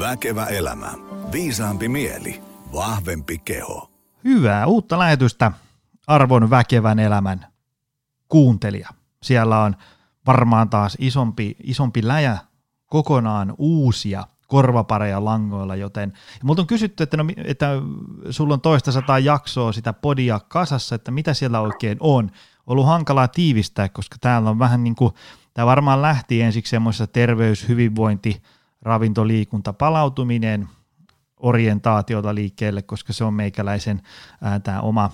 Väkevä elämä. Viisaampi mieli. Vahvempi keho. Hyvää uutta lähetystä arvon väkevän elämän kuuntelija. Siellä on varmaan taas isompi, isompi läjä kokonaan uusia korvapareja langoilla, joten multa on kysytty, että, no, että sulla on toista sataa jaksoa sitä podia kasassa, että mitä siellä oikein on. Ollut hankalaa tiivistää, koska täällä on vähän niin kuin, tämä varmaan lähti ensiksi semmoisessa terveys, hyvinvointi, ravinto, liikunta, palautuminen, orientaatiota liikkeelle, koska se on meikäläisen ää, tämä oma,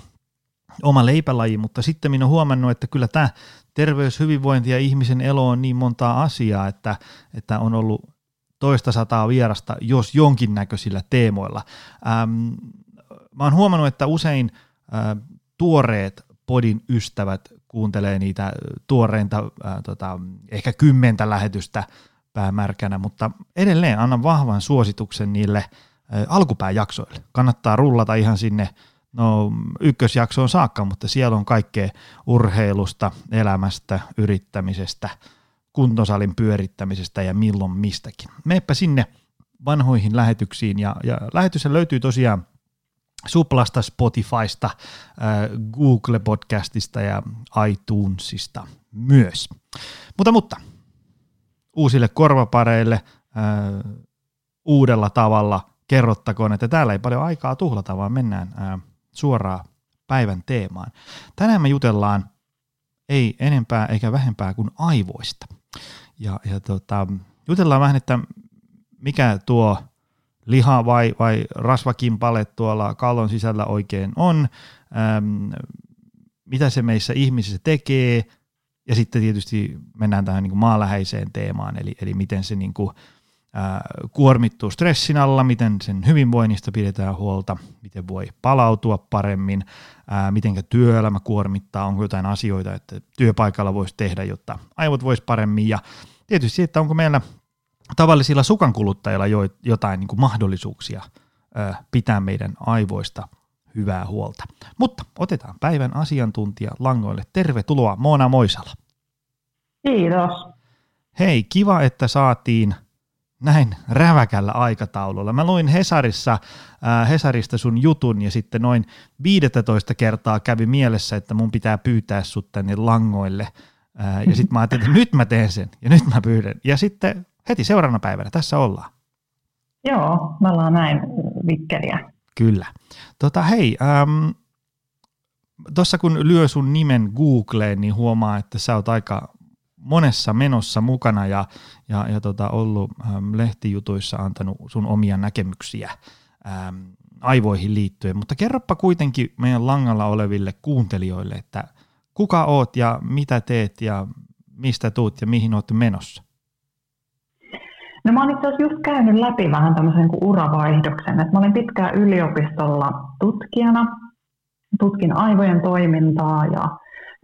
oma leipälaji, mutta sitten minä olen huomannut, että kyllä tämä terveys, hyvinvointi ja ihmisen elo on niin montaa asiaa, että, että on ollut toista sataa vierasta, jos jonkinnäköisillä teemoilla. Ähm, mä oon huomannut, että usein äh, tuoreet podin ystävät kuuntelee niitä tuoreinta äh, tota, ehkä kymmentä lähetystä päämärkänä, mutta edelleen annan vahvan suosituksen niille alkupääjaksoille. Kannattaa rullata ihan sinne no, ykkösjaksoon saakka, mutta siellä on kaikkea urheilusta, elämästä, yrittämisestä – kuntosalin pyörittämisestä ja milloin mistäkin. Meepä sinne vanhoihin lähetyksiin ja, ja lähetys löytyy tosiaan Suplasta, Spotifysta, äh, Google-podcastista ja iTunesista myös. Mutta, mutta uusille korvapareille äh, uudella tavalla kerrottakoon, että täällä ei paljon aikaa tuhlata, vaan mennään äh, suoraan päivän teemaan. Tänään me jutellaan ei enempää eikä vähempää kuin aivoista. Ja, ja tota, jutellaan vähän, että mikä tuo liha vai, vai rasvakimpale tuolla kallon sisällä oikein on, äm, mitä se meissä ihmisissä tekee, ja sitten tietysti mennään tähän niin kuin teemaan, eli, eli miten se niin kuin, ää, kuormittuu stressin alla, miten sen hyvinvoinnista pidetään huolta, miten voi palautua paremmin, ää, miten työelämä kuormittaa, onko jotain asioita, että työpaikalla voisi tehdä, jotta aivot voisi paremmin, ja tietysti, että onko meillä tavallisilla sukankuluttajilla jo, jotain niin kuin mahdollisuuksia ää, pitää meidän aivoista hyvää huolta. Mutta otetaan päivän asiantuntija langoille. Tervetuloa Moona Moisala. Kiitos. Hei, kiva, että saatiin – näin räväkällä aikataululla. Mä luin Hesarissa, äh, Hesarista sun jutun ja sitten noin 15 kertaa kävi mielessä, että mun pitää pyytää sut tänne langoille. Äh, ja sitten mä ajattelin, että nyt mä teen sen ja nyt mä pyydän. Ja sitten heti seuraavana päivänä tässä ollaan. Joo, me ollaan näin vikkeliä. Kyllä. Tota, hei, ähm, tuossa kun lyö sun nimen Googleen, niin huomaa, että sä oot aika monessa menossa mukana ja, ja, ja tota, ollut äm, lehtijutuissa antanut sun omia näkemyksiä äm, aivoihin liittyen, mutta kerropa kuitenkin meidän langalla oleville kuuntelijoille, että kuka oot ja mitä teet ja mistä tuut ja mihin oot menossa? No mä oon itse asiassa just käynyt läpi vähän tämmöisen kuin uravaihdoksen, että mä olin pitkään yliopistolla tutkijana, tutkin aivojen toimintaa ja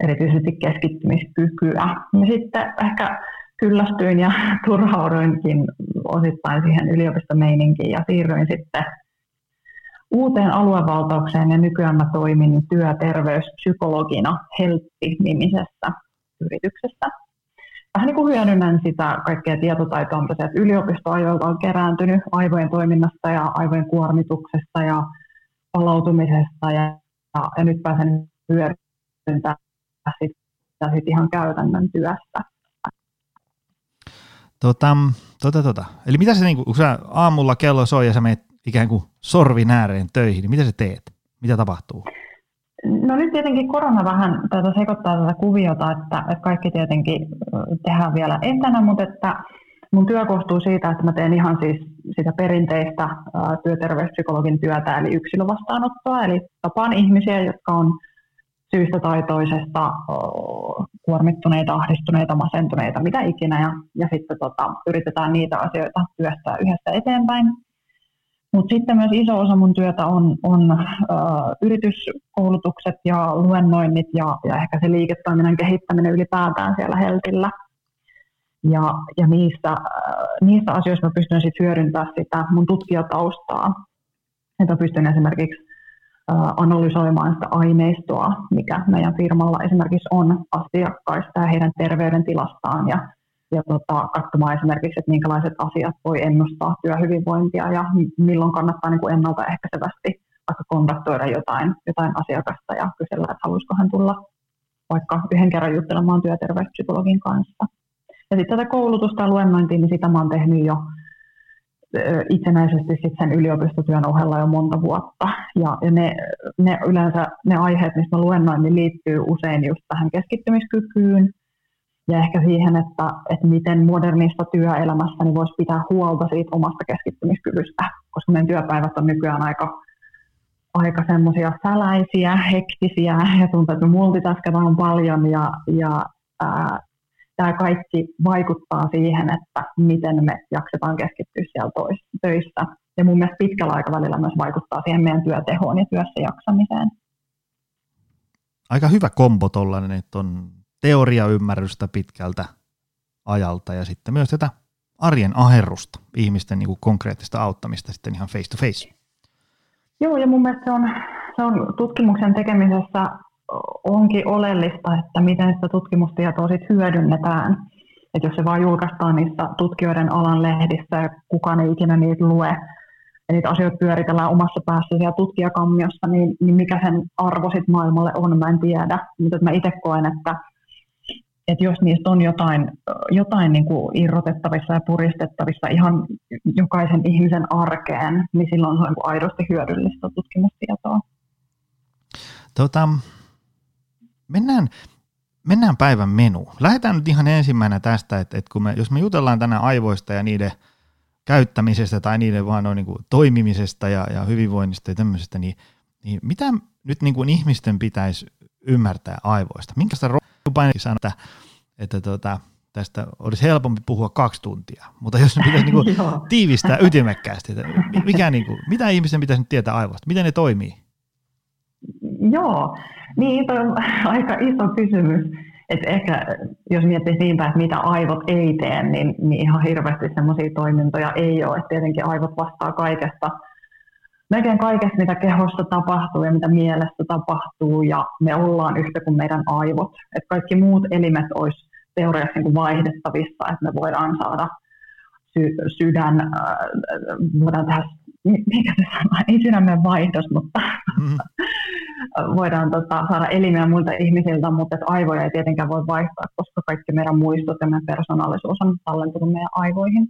erityisesti keskittymiskykyä. Ja sitten ehkä kyllästyin ja turhauduinkin osittain siihen yliopistomeininkiin ja siirryin sitten uuteen aluevaltaukseen ja nykyään mä toimin työterveyspsykologina Helppi-nimisessä yrityksessä. Vähän niin kuin hyödynnän sitä kaikkea tietotaitoa, mitä sieltä yliopistoajoilta on kerääntynyt aivojen toiminnasta ja aivojen kuormituksesta ja palautumisesta ja, ja, ja nyt pääsen hyödyntämään sitä sit ihan käytännön työssä. Tota, tota, tota. Eli mitä se, niin kun sä aamulla kello soi ja sä menet ikään kuin sorvin ääreen töihin, niin mitä sä teet? Mitä tapahtuu? No nyt tietenkin korona vähän tätä sekoittaa tätä kuviota, että, että kaikki tietenkin tehdään vielä etänä, mutta että mun työ koostuu siitä, että mä teen ihan siis sitä perinteistä työterveyspsykologin työtä, eli yksilövastaanottoa, eli tapaan ihmisiä, jotka on syystä tai toisesta kuormittuneita, ahdistuneita, masentuneita, mitä ikinä, ja, ja sitten tota, yritetään niitä asioita työstää yhdessä eteenpäin. Mutta sitten myös iso osa mun työtä on, on ö, yrityskoulutukset ja luennoinnit ja, ja ehkä se liiketoiminnan kehittäminen ylipäätään siellä Heltillä. Ja, ja niissä, niissä asioissa mä pystyn sitten hyödyntämään sitä mun tutkijataustaa. Että pystyn esimerkiksi analysoimaan sitä aineistoa, mikä meidän firmalla esimerkiksi on asiakkaista ja heidän terveydentilastaan ja ja tota, katsomaan esimerkiksi, että minkälaiset asiat voi ennustaa työhyvinvointia ja milloin kannattaa niin kuin ennaltaehkäisevästi vaikka kontaktoida jotain, jotain asiakasta ja kysellä, että haluaisiko hän tulla vaikka yhden kerran juttelemaan työterveyspsykologin kanssa. Ja sitten tätä koulutusta ja luennointia, niin sitä mä oon tehnyt jo itsenäisesti sen yliopistotyön ohella jo monta vuotta. Ja, ja ne, ne, yleensä ne aiheet, mistä mä luennoin, niin liittyy usein just tähän keskittymiskykyyn ja ehkä siihen, että, että miten modernissa työelämässä niin voisi pitää huolta siitä omasta keskittymiskyvystä, koska meidän työpäivät on nykyään aika, aika semmoisia säläisiä, hektisiä ja tuntuu, että me multitaskataan paljon ja, ja ää, tämä kaikki vaikuttaa siihen, että miten me jaksetaan keskittyä siellä tois, töissä. Ja mun mielestä pitkällä aikavälillä myös vaikuttaa siihen meidän työtehoon ja työssä jaksamiseen. Aika hyvä kombo tollainen, että on teoriaymmärrystä pitkältä ajalta ja sitten myös tätä arjen aherrusta, ihmisten niin kuin konkreettista auttamista sitten ihan face to face. Joo, ja mun mielestä se on, se on tutkimuksen tekemisessä onkin oleellista, että miten sitä tutkimustietoa sit hyödynnetään. Että jos se vaan julkaistaan niissä tutkijoiden alan lehdissä ja kukaan ei ikinä niitä lue, ja niitä asioita pyöritellään omassa päässä siellä tutkijakammiossa, niin, niin mikä sen arvo sit maailmalle on, mä en tiedä. Mutta mä itse koen, että, että jos niistä on jotain, jotain niin kuin irrotettavissa ja puristettavissa ihan jokaisen ihmisen arkeen, niin silloin se on niin aidosti hyödyllistä tutkimustietoa. Tota, mennään, mennään päivän menu. Lähdetään nyt ihan ensimmäisenä tästä, että, että kun me, jos me jutellaan tänään aivoista ja niiden käyttämisestä tai niiden vaan noin niin kuin toimimisesta ja, ja hyvinvoinnista ja tämmöisestä, niin, niin mitä nyt niin kuin ihmisten pitäisi ymmärtää aivoista? Minkästä Rupainenkin sanoi, että, että tuota, tästä olisi helpompi puhua kaksi tuntia, mutta jos pitäisi niin kuin tiivistää ytimekkäästi, että mikä, niin kuin, mitä ihmisten pitäisi nyt tietää aivoista, miten ne toimii? Joo, niin toi on aika iso kysymys. että ehkä jos miettii niinpä, että mitä aivot ei tee, niin, niin ihan hirveästi semmoisia toimintoja ei ole. Et tietenkin aivot vastaa kaikesta, melkein kaikesta, mitä kehossa tapahtuu ja mitä mielessä tapahtuu, ja me ollaan yhtä kuin meidän aivot. Et kaikki muut elimet olisi teoriassa niin kuin vaihdettavissa, että me voidaan saada sy- sydän, äh, voidaan tehdä mikä se sana, ei sydämen vaihdos, mutta mm. voidaan tota, saada elimiä muilta ihmisiltä, mutta että aivoja ei tietenkään voi vaihtaa, koska kaikki meidän muistot ja meidän persoonallisuus on tallentunut meidän aivoihin.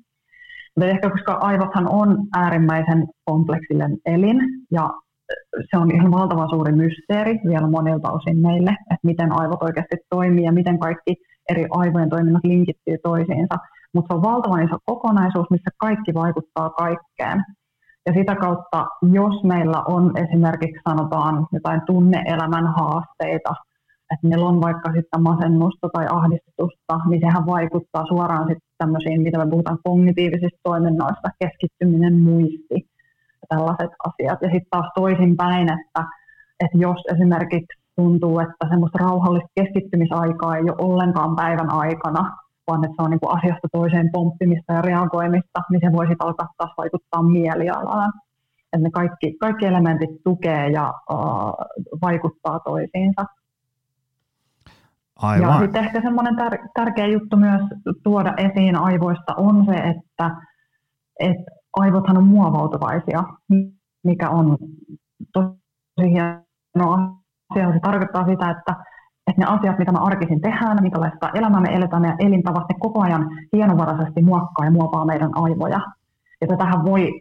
Mutta ehkä koska aivothan on äärimmäisen kompleksinen elin ja se on ihan valtavan suuri mysteeri vielä monilta osin meille, että miten aivot oikeasti toimii ja miten kaikki eri aivojen toiminnat linkittyy toisiinsa. Mutta se on valtavan iso kokonaisuus, missä kaikki vaikuttaa kaikkeen. Ja sitä kautta, jos meillä on esimerkiksi sanotaan jotain tunneelämän haasteita, että meillä on vaikka sitten masennusta tai ahdistusta, niin sehän vaikuttaa suoraan sitten tämmöisiin, mitä me puhutaan kognitiivisista toiminnoista, keskittyminen, muisti ja tällaiset asiat. Ja sitten taas toisinpäin, että, että jos esimerkiksi tuntuu, että semmoista rauhallista keskittymisaikaa ei ole ollenkaan päivän aikana, vaan että se on niin kuin asiasta toiseen pomppimista ja reagoimista, niin se voisi alkaa taas vaikuttaa mielialaan. Että ne kaikki, kaikki elementit tukee ja uh, vaikuttaa toisiinsa. Aivan. Ja sitten ehkä semmoinen tär- tärkeä juttu myös tuoda esiin aivoista on se, että, että aivothan on muovautuvaisia, mikä on tosi hieno asia. Se tarkoittaa sitä, että että ne asiat, mitä me arkisin tehdään, minkälaista elämää me eletään ja elintavat, ne koko ajan hienovaraisesti muokkaa ja muovaa meidän aivoja. Ja tätähän voi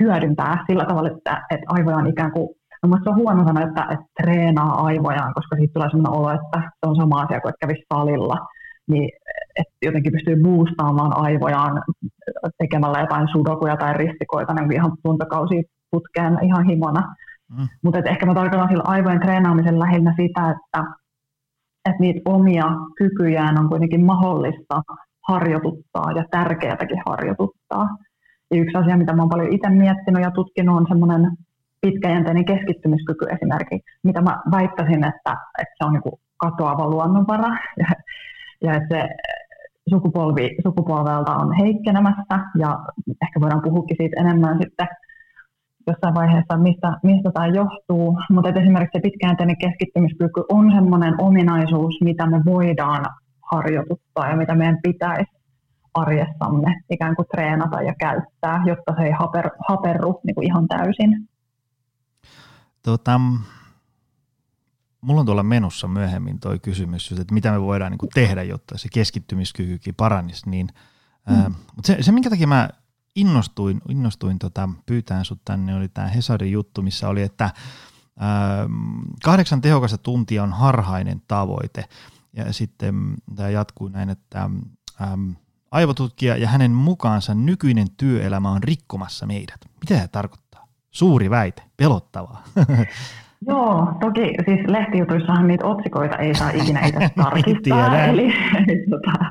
hyödyntää sillä tavalla, että, että aivoja on ikään kuin, no se on huono sanoa, että, että treenaa aivojaan, koska siitä tulee sellainen olo, että se on sama asia kuin että kävisi salilla. Niin, että jotenkin pystyy boostaamaan aivojaan tekemällä jotain sudokuja tai ristikoita niin ihan tuntakausia putkeen ihan himona. Mm. Mutta ehkä mä tarkoitan sillä aivojen treenaamisen lähinnä sitä, että että niitä omia kykyjään on kuitenkin mahdollista harjoituttaa ja tärkeätäkin harjoituttaa. Ja yksi asia, mitä mä olen paljon itse miettinyt ja tutkinut, on semmoinen pitkäjänteinen keskittymiskyky esimerkiksi, mitä mä väittäisin, että, että se on niin katoava luonnonvara ja, ja että se sukupolvi, sukupolvelta on heikkenemässä ja ehkä voidaan puhukin siitä enemmän sitten jossain vaiheessa, mistä, mistä tämä johtuu, mutta esimerkiksi se pitkäjänteinen keskittymiskyky on sellainen ominaisuus, mitä me voidaan harjoituttaa ja mitä meidän pitäisi arjessamme ikään kuin treenata ja käyttää, jotta se ei haper, haperru niin kuin ihan täysin. Tota, mulla on tuolla menossa myöhemmin tuo kysymys, että mitä me voidaan niin tehdä, jotta se keskittymiskykykin paranisi. Niin, mm. ää, mutta se, se, minkä takia mä innostuin, innostuin tota, pyytään sut tänne, oli tämä Hesarin juttu, missä oli, että ää, kahdeksan tehokasta tuntia on harhainen tavoite. Ja sitten tämä jatkuu näin, että äm, aivotutkija ja hänen mukaansa nykyinen työelämä on rikkomassa meidät. Mitä tämä tarkoittaa? Suuri väite, pelottavaa. Joo, toki siis lehtijutuissahan niitä otsikoita ei saa ikinä itse tarkistaa, eli tota,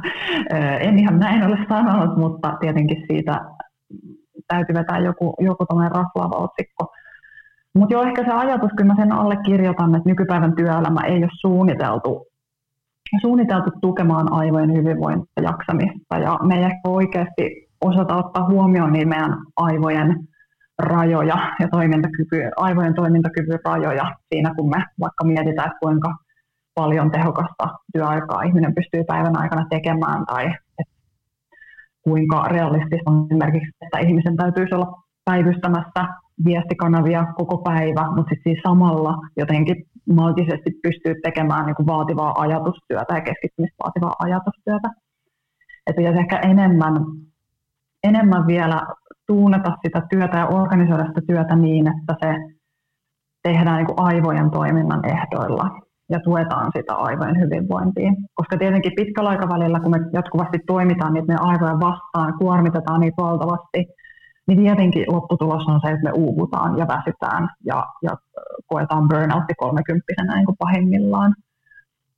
en ihan näin ole sanonut, mutta tietenkin siitä täytyy vetää joku, joku raflaava otsikko. Mutta joo, ehkä se ajatus, kyllä mä sen allekirjoitan, että nykypäivän työelämä ei ole suunniteltu, suunniteltu tukemaan aivojen hyvinvointia ja jaksamista, ja me ei ehkä oikeasti osata ottaa huomioon niin meidän aivojen rajoja ja toimintakyky, aivojen toimintakyvyn rajoja siinä, kun me vaikka mietitään, että kuinka paljon tehokasta työaikaa ihminen pystyy päivän aikana tekemään tai että kuinka realistista on esimerkiksi, että ihmisen täytyisi olla päivystämässä viestikanavia koko päivä, mutta sitten siis samalla jotenkin maagisesti pystyy tekemään niin kuin vaativaa ajatustyötä ja keskittymistä vaativaa ajatustyötä. Että ehkä enemmän, enemmän vielä tuunata sitä työtä ja organisoida sitä työtä niin, että se tehdään niin kuin aivojen toiminnan ehdoilla ja tuetaan sitä aivojen hyvinvointia. Koska tietenkin pitkällä aikavälillä, kun me jatkuvasti toimitaan niitä meidän aivoja vastaan, kuormitetaan niitä valtavasti, niin tietenkin lopputulos on se, että me uuvutaan ja väsytään ja, ja koetaan burnoutti 30 niin kuin pahimmillaan.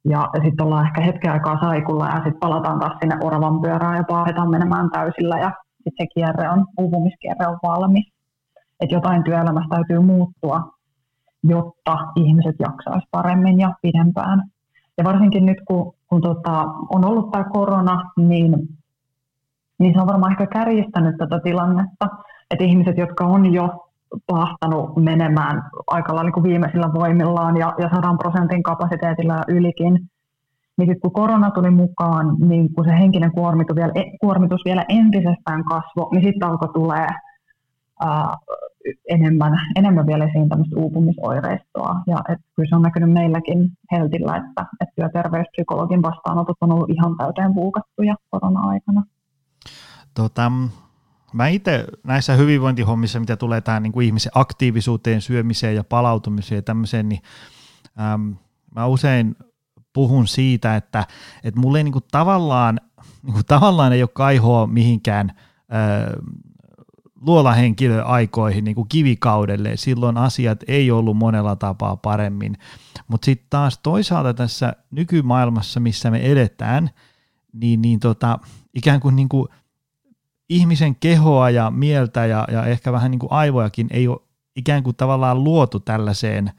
Ja, ja sitten ollaan ehkä hetken aikaa saikulla ja sitten palataan taas sinne oravan pyörään ja paahetaan menemään täysillä ja sitten se kierre on, uupumiskierre on valmis. Että jotain työelämässä täytyy muuttua, jotta ihmiset jaksaisivat paremmin ja pidempään. Ja varsinkin nyt, kun, kun tota, on ollut tämä korona, niin, niin se on varmaan ehkä kärjistänyt tätä tilannetta, että ihmiset, jotka on jo pahtanut menemään aika lailla niin viimeisillä voimillaan ja, ja 100 prosentin kapasiteetilla ja ylikin, niin sitten kun korona tuli mukaan, niin kun se henkinen kuormitus vielä, e, kuormitus vielä entisestään kasvoi, niin sitten alkoi tulee ää, enemmän, enemmän vielä esiin tämmöistä uupumisoireistoa. Ja et kyllä se on näkynyt meilläkin Heltillä, että, että työterveyspsykologin vastaanotot on ollut ihan täyteen buukattuja korona-aikana. Tota, mä itse näissä hyvinvointihommissa, mitä tulee tähän niin kuin ihmisen aktiivisuuteen, syömiseen ja palautumiseen ja tämmöiseen, niin äm, mä usein puhun siitä, että, että mulle ei niin kuin tavallaan, niin kuin tavallaan ei ole kaihoa mihinkään äh, luolahenkilöaikoihin niin kuin kivikaudelle. Silloin asiat ei ollut monella tapaa paremmin. Mutta sitten taas toisaalta tässä nykymaailmassa, missä me edetään, niin, niin tota, ikään kuin, niin kuin ihmisen kehoa ja mieltä ja, ja ehkä vähän niin kuin aivojakin ei ole ikään kuin tavallaan luotu tällaiseen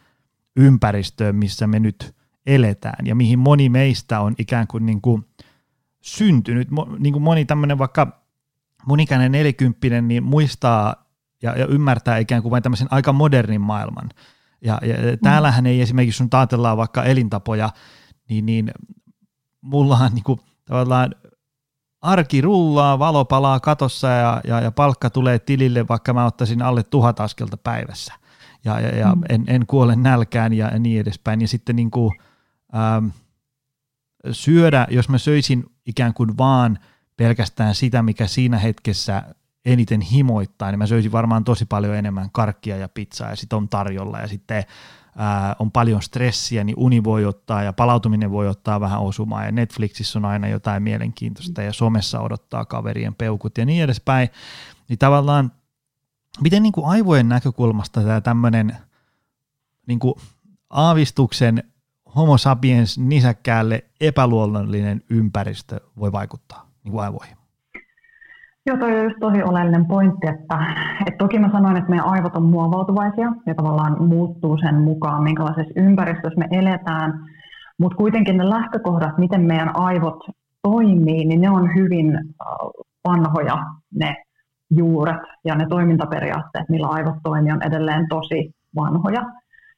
ympäristöön, missä me nyt eletään ja mihin moni meistä on ikään kuin, niin kuin syntynyt. Niin kuin moni tämmöinen vaikka mun ikäinen nelikymppinen niin muistaa ja, ja ymmärtää ikään kuin vain tämmöisen aika modernin maailman. Ja, ja täällähän ei esimerkiksi, kun ajatellaan vaikka elintapoja, niin, niin mullahan niin kuin, tavallaan arki rullaa, valo palaa katossa ja, ja, ja palkka tulee tilille, vaikka mä ottaisin alle tuhat askelta päivässä. Ja, ja, ja mm. en, en kuole nälkään ja niin edespäin. Ja sitten niin kuin, ähm, syödä, jos mä söisin ikään kuin vaan pelkästään sitä, mikä siinä hetkessä eniten himoittaa, niin mä söisin varmaan tosi paljon enemmän karkkia ja pizzaa ja sitten on tarjolla ja sitten ää, on paljon stressiä, niin uni voi ottaa ja palautuminen voi ottaa vähän osumaa ja Netflixissä on aina jotain mielenkiintoista ja somessa odottaa kaverien peukut ja niin edespäin. Niin tavallaan, miten niin kuin aivojen näkökulmasta tämä tämmöinen niin kuin aavistuksen homo sapiens nisäkkäälle epäluonnollinen ympäristö voi vaikuttaa niin kuin aivoihin? Joo, toi on just tosi oleellinen pointti, että, että toki mä sanoin, että meidän aivot on muovautuvaisia ja tavallaan muuttuu sen mukaan, minkälaisessa ympäristössä me eletään, mutta kuitenkin ne lähtökohdat, miten meidän aivot toimii, niin ne on hyvin vanhoja ne juuret ja ne toimintaperiaatteet, millä aivot toimii, on edelleen tosi vanhoja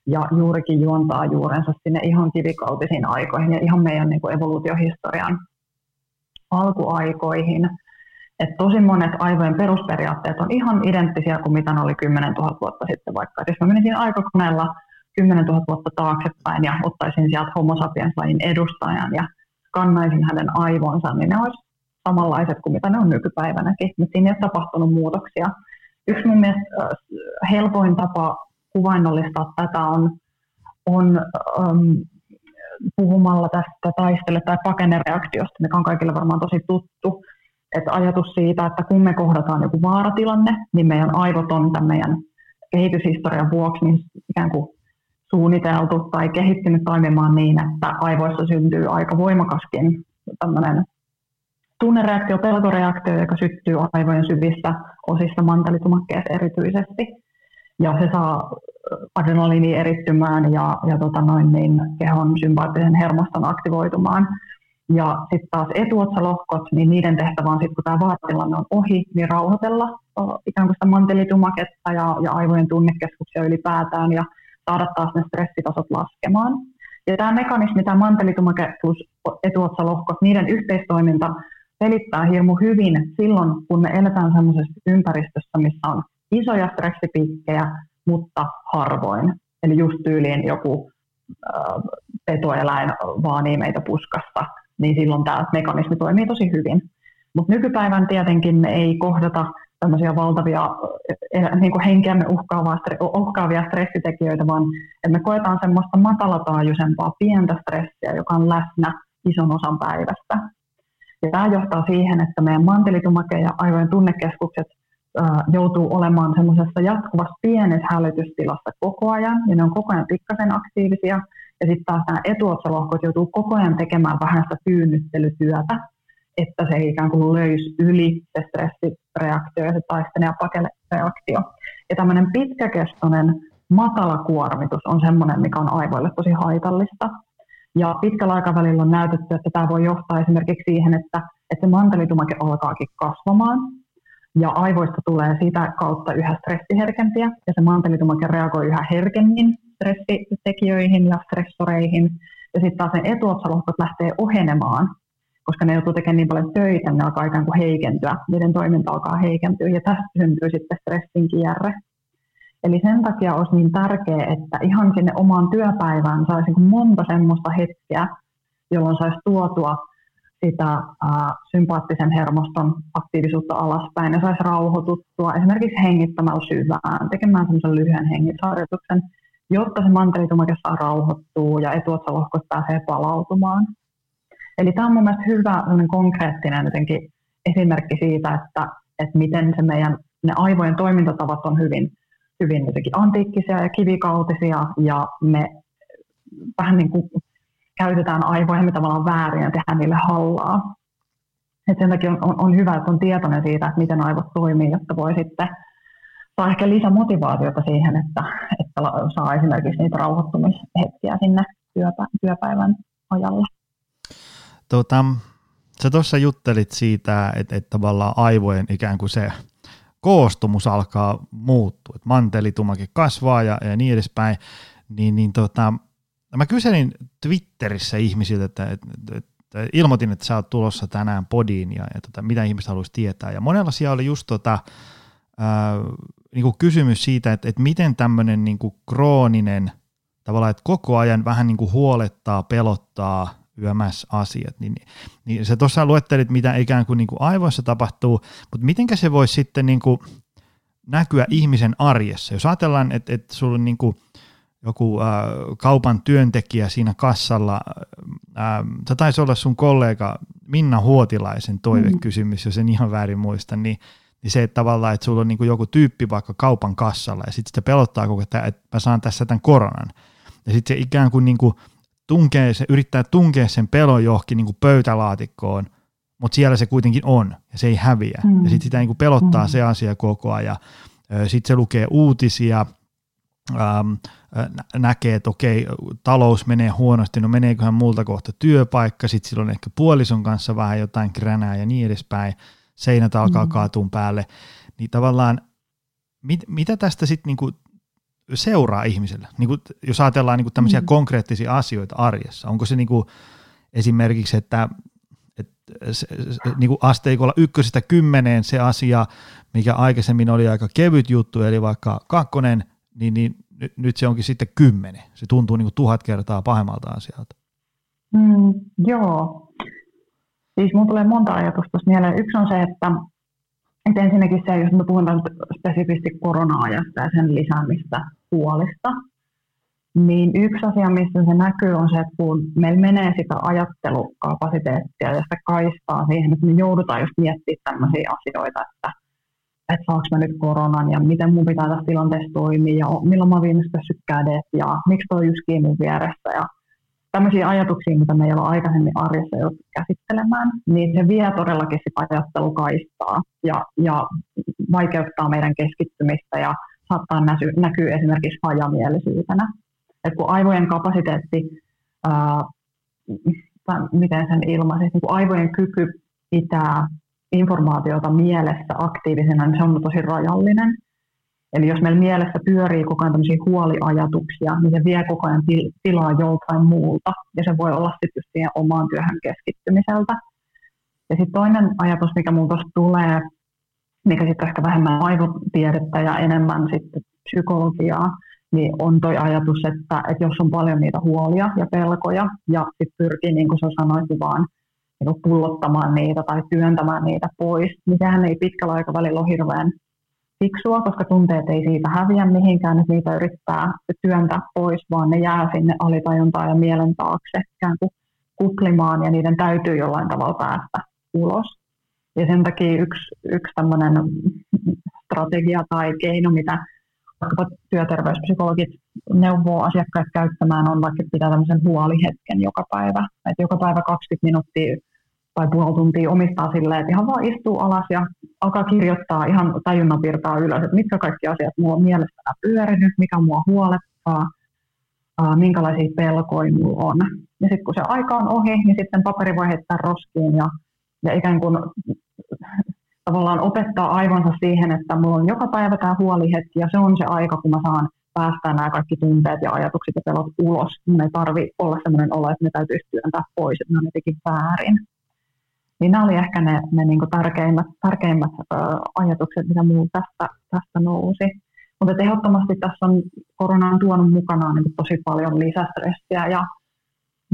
ja juurikin juontaa juurensa sinne ihan kivikautisiin aikoihin ja ihan meidän niin kuin evoluutiohistorian alkuaikoihin – että tosi monet aivojen perusperiaatteet on ihan identtisiä kuin mitä ne oli 10 000 vuotta sitten vaikka. Et jos mä menisin aikakoneella 10 000 vuotta taaksepäin ja ottaisin sieltä homo sapiens-lajin edustajan ja kannaisin hänen aivonsa, niin ne olisi samanlaiset kuin mitä ne on nykypäivänäkin, mutta siinä ei ole tapahtunut muutoksia. Yksi mun mielestä helpoin tapa kuvainnollistaa tätä on, on um, puhumalla tästä taistele- tai pakenereaktiosta, mikä on kaikille varmaan tosi tuttu. Että ajatus siitä, että kun me kohdataan joku vaaratilanne, niin meidän aivot on tämän meidän kehityshistorian vuoksi niin ikään kuin suunniteltu tai kehittynyt toimimaan niin, että aivoissa syntyy aika voimakaskin tämmöinen tunnereaktio, pelkoreaktio, joka syttyy aivojen syvissä osissa mantelitumakkeessa erityisesti. Ja se saa adrenaliini erittymään ja, ja tota noin, niin kehon sympaattisen hermoston aktivoitumaan. Ja sitten taas etuotsalohkot, niin niiden tehtävä on sitten, kun tämä vaaratilanne on ohi, niin rauhoitella ikään kuin sitä mantelitumaketta ja, ja aivojen tunnekeskuksia ylipäätään ja saada taas ne stressitasot laskemaan. Ja tämä mekanismi, tämä mantelitumake plus etuotsalohkot, niiden yhteistoiminta selittää hirmu hyvin silloin, kun me eletään sellaisessa ympäristössä, missä on isoja stressipiikkejä, mutta harvoin. Eli just tyyliin joku petoeläin vaanii meitä puskasta, niin silloin tämä mekanismi toimii tosi hyvin. Mutta nykypäivän tietenkin me ei kohdata tämmöisiä valtavia niin kuin henkeämme uhkaavia, uhkaavia stressitekijöitä, vaan että me koetaan semmoista matalataajuisempaa pientä stressiä, joka on läsnä ison osan päivästä. Ja tämä johtaa siihen, että meidän mantelitumake ja aivojen tunnekeskukset joutuu olemaan semmoisessa jatkuvassa pienessä hälytystilassa koko ajan, ja ne on koko ajan pikkasen aktiivisia, ja sitten taas nämä etuotsalohkot joutuu koko ajan tekemään vähän sitä tyynnyttelytyötä, että se ikään kuin löysi yli se stressireaktio ja se taistele- ja pakelereaktio. Ja tämmöinen pitkäkestoinen matala kuormitus on semmoinen, mikä on aivoille tosi haitallista. Ja pitkällä aikavälillä on näytetty, että tämä voi johtaa esimerkiksi siihen, että, että se mantelitumake alkaakin kasvamaan, ja aivoista tulee sitä kautta yhä stressiherkempiä, ja se mantelitumake reagoi yhä herkemmin stressitekijöihin ja stressoreihin, ja sitten taas ne etuotsalohkot lähtee ohenemaan, koska ne joutuu tekemään niin paljon töitä, ne alkaa ikään kuin heikentyä, niiden toiminta alkaa heikentyä, ja tästä syntyy sitten stressin kierre. Eli sen takia olisi niin tärkeää, että ihan sinne omaan työpäivään saisi niin monta semmoista hetkeä, jolloin saisi tuotua sitä ää, sympaattisen hermoston aktiivisuutta alaspäin ja saisi rauhoituttua esimerkiksi hengittämällä syvään, tekemään semmoisen lyhyen hengitysharjoituksen, jotta se mantelitumake saa rauhoittua ja etuotsalohkot pääsee palautumaan. Eli tämä on mun mielestä hyvä konkreettinen jotenkin esimerkki siitä, että, että miten se meidän ne aivojen toimintatavat on hyvin, hyvin jotenkin antiikkisia ja kivikautisia ja me vähän niin kuin käytetään aivoja tavallaan väärin ja tehdään niille hallaa. Et sen takia on, on, on hyvä, että on tietoinen siitä, että miten aivot toimii, jotta voi sitten saa ehkä lisämotivaatiota siihen, että, että saa esimerkiksi niitä rauhoittumishetkiä sinne työpä, työpäivän ajalle. Tota, sä tuossa juttelit siitä, että, että tavallaan aivojen ikään kuin se koostumus alkaa muuttua, että mantelitumakin kasvaa ja, ja niin edespäin, niin, niin tota, mä kyselin Twitterissä ihmisiltä, että, että, että ilmoitin, että sä oot tulossa tänään podiin ja, ja tota, mitä ihmiset haluaisi tietää. Ja monella siellä oli just tota, ää, niin kuin kysymys siitä, että, että miten tämmöinen niin kuin krooninen, tavallaan, että koko ajan vähän niin kuin huolettaa, pelottaa yömässä asiat, niin, niin sä tuossa luettelit, mitä ikään kuin, niin kuin aivoissa tapahtuu, mutta mitenkä se voisi sitten niin kuin näkyä ihmisen arjessa? Jos ajatellaan, että, että sulla on niin kuin – joku äh, kaupan työntekijä siinä kassalla, äh, se taisi olla sun kollega Minna Huotilaisen toivekysymys, mm. jos en ihan väärin muista, niin, niin se, että tavallaan, että sulla on niin joku tyyppi vaikka kaupan kassalla ja sitten sitä pelottaa koko ajan, että mä saan tässä tämän koronan. Ja sitten se ikään kuin, niin kuin tunkee, se yrittää tunkea sen pelon johonkin niin kuin pöytälaatikkoon, mutta siellä se kuitenkin on ja se ei häviä. Mm. Ja sitten sitä niin kuin pelottaa mm. se asia koko ajan. Sitten se lukee uutisia, ähm, näkee, että okei, talous menee huonosti, no meneeköhän multa kohta työpaikka, sitten silloin ehkä puolison kanssa vähän jotain kränää ja niin edespäin, seinät alkaa mm. kaatua päälle, niin tavallaan mit, mitä tästä sitten niinku seuraa ihmiselle? Niinku, jos ajatellaan niinku tämmöisiä mm. konkreettisia asioita arjessa, onko se niinku esimerkiksi, että et se, se, niin kuin asteikolla ykkösestä kymmeneen se asia, mikä aikaisemmin oli aika kevyt juttu, eli vaikka kakkonen, niin, niin nyt, nyt se onkin sitten kymmenen. Se tuntuu niin kuin tuhat kertaa pahemmalta asialta. Mm, joo. Siis mun tulee monta ajatusta mieleen. Yksi on se, että, että ensinnäkin se, jos me puhutaan spesifisti korona-ajasta ja sen lisäämistä huolista, niin yksi asia, missä se näkyy, on se, että kun meillä menee sitä ajattelukapasiteettia ja sitä kaistaa siihen, että me joudutaan just miettimään tämmöisiä asioita, että, että saanko mä nyt koronan ja miten mun pitää tässä tilanteessa toimia ja milloin mä viimeistä kädet ja miksi toi just mun vieressä ja tämmöisiä ajatuksia, mitä me ei ole aikaisemmin arjessa jouduttu käsittelemään, niin se vie todellakin sitä ajattelukaistaa ja, ja vaikeuttaa meidän keskittymistä ja saattaa näkyä, näkyä esimerkiksi hajamielisyytenä. Et kun aivojen kapasiteetti, ää, miten sen ilmaisi, niin kun aivojen kyky pitää informaatiota mielessä aktiivisena, niin se on tosi rajallinen. Eli jos meillä mielessä pyörii koko ajan tämmöisiä huoliajatuksia, niin se vie koko ajan tilaa joltain muulta. Ja se voi olla sitten siihen omaan työhön keskittymiseltä. Ja sitten toinen ajatus, mikä tuossa tulee, mikä sitten ehkä vähemmän aivotiedettä ja enemmän sitten psykologiaa, niin on toi ajatus, että, että jos on paljon niitä huolia ja pelkoja ja sitten pyrkii, niin kuin sä sanoit, vaan niin pullottamaan niitä tai työntämään niitä pois, niin sehän ei pitkällä aikavälillä ole hirveän fiksua, koska tunteet ei siitä häviä mihinkään, että niitä yrittää työntää pois, vaan ne jää sinne alitajuntaan ja mielen taakse ikään kuin kuklimaan ja niiden täytyy jollain tavalla päästä ulos. Ja sen takia yksi, yksi tämmöinen strategia tai keino, mitä vaikkapa työterveyspsykologit neuvoo asiakkaat käyttämään, on vaikka pitää tämmöisen huolihetken joka päivä. Että joka päivä 20 minuuttia tai puoli tuntia omistaa silleen, että ihan vaan istuu alas ja alkaa kirjoittaa ihan tajunnan virtaa ylös, että mitkä kaikki asiat mulla on mielestäni pyörinyt, mikä mua huolettaa, minkälaisia pelkoja mulla on. Ja sitten kun se aika on ohi, niin sitten paperi voi heittää roskiin ja, ja ikään kuin tavallaan opettaa aivonsa siihen, että mulla on joka päivä tämä huolihetki ja se on se aika, kun mä saan päästää nämä kaikki tunteet ja ajatukset ja pelot ulos. Mun ei tarvi olla sellainen olo, että ne täytyisi työntää pois, että ne on jotenkin väärin. Niin nämä oli ehkä ne, ne niin tärkeimmät, tärkeimmät ö, ajatukset, mitä minulla tästä, tästä nousi. Mutta ehdottomasti tässä on korona on tuonut mukanaan niin tosi paljon lisästressiä ja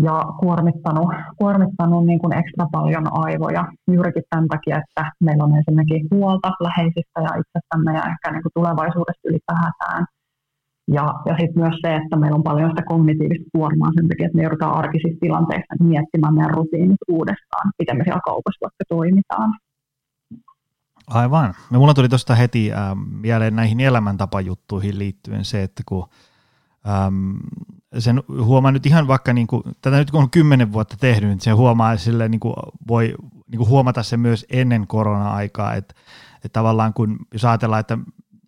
ja kuormittanut, kuormittanut niin kuin ekstra paljon aivoja juurikin tämän takia, että meillä on ensinnäkin huolta läheisistä ja itsestämme ja ehkä niin kuin tulevaisuudesta ylipäätään. Ja, ja sitten myös se, että meillä on paljon sitä kognitiivista kuormaa sen takia, että me joudutaan arkisissa tilanteissa miettimään meidän rutiinit uudestaan, miten me siellä kaupassa vaikka toimitaan. Aivan. Ja mulla tuli tuosta heti äh, mieleen näihin elämäntapajuttuihin liittyen se, että kun ähm, sen huomaa nyt ihan vaikka, niin kuin, tätä nyt kun on kymmenen vuotta tehnyt, niin se huomaa sille, niin kuin voi niin kuin huomata se myös ennen korona-aikaa, että, että tavallaan kun jos ajatellaan, että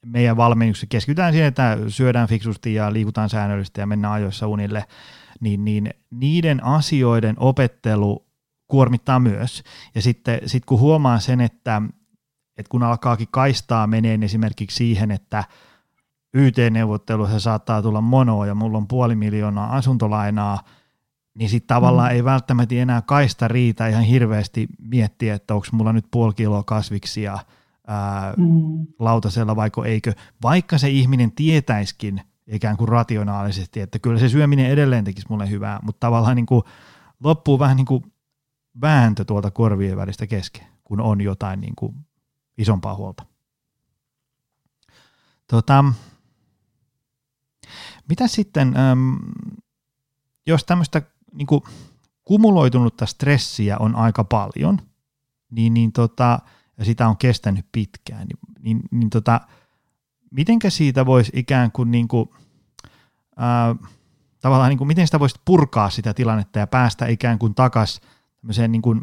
meidän valmennuksessa keskitytään siihen, että syödään fiksusti ja liikutaan säännöllisesti ja mennään ajoissa unille, niin, niin niiden asioiden opettelu kuormittaa myös. Ja sitten sit kun huomaa sen, että, että kun alkaakin kaistaa meneen esimerkiksi siihen, että – YT-neuvotteluissa saattaa tulla monoa ja mulla on puoli miljoonaa asuntolainaa, niin sitten tavallaan mm. ei välttämättä enää kaista riitä ihan hirveästi miettiä, että onko mulla nyt puoli kiloa kasviksia ää, mm. lautasella vaiko eikö, vaikka se ihminen tietäiskin ikään kuin rationaalisesti, että kyllä se syöminen edelleen tekisi mulle hyvää, mutta tavallaan niin kuin loppuu vähän niin kuin vääntö tuolta korvien välistä kesken, kun on jotain niin kuin isompaa huolta. Tota, mitä sitten, äm, jos tämmöistä niin kuin, kumuloitunutta stressiä on aika paljon, niin, niin tota, ja sitä on kestänyt pitkään, niin, niin, niin tota, mitenkä siitä voisi ikään kuin, niin kuin ää, tavallaan niin kuin, miten sitä voisi purkaa sitä tilannetta ja päästä ikään kuin takaisin tämmöiseen niin kuin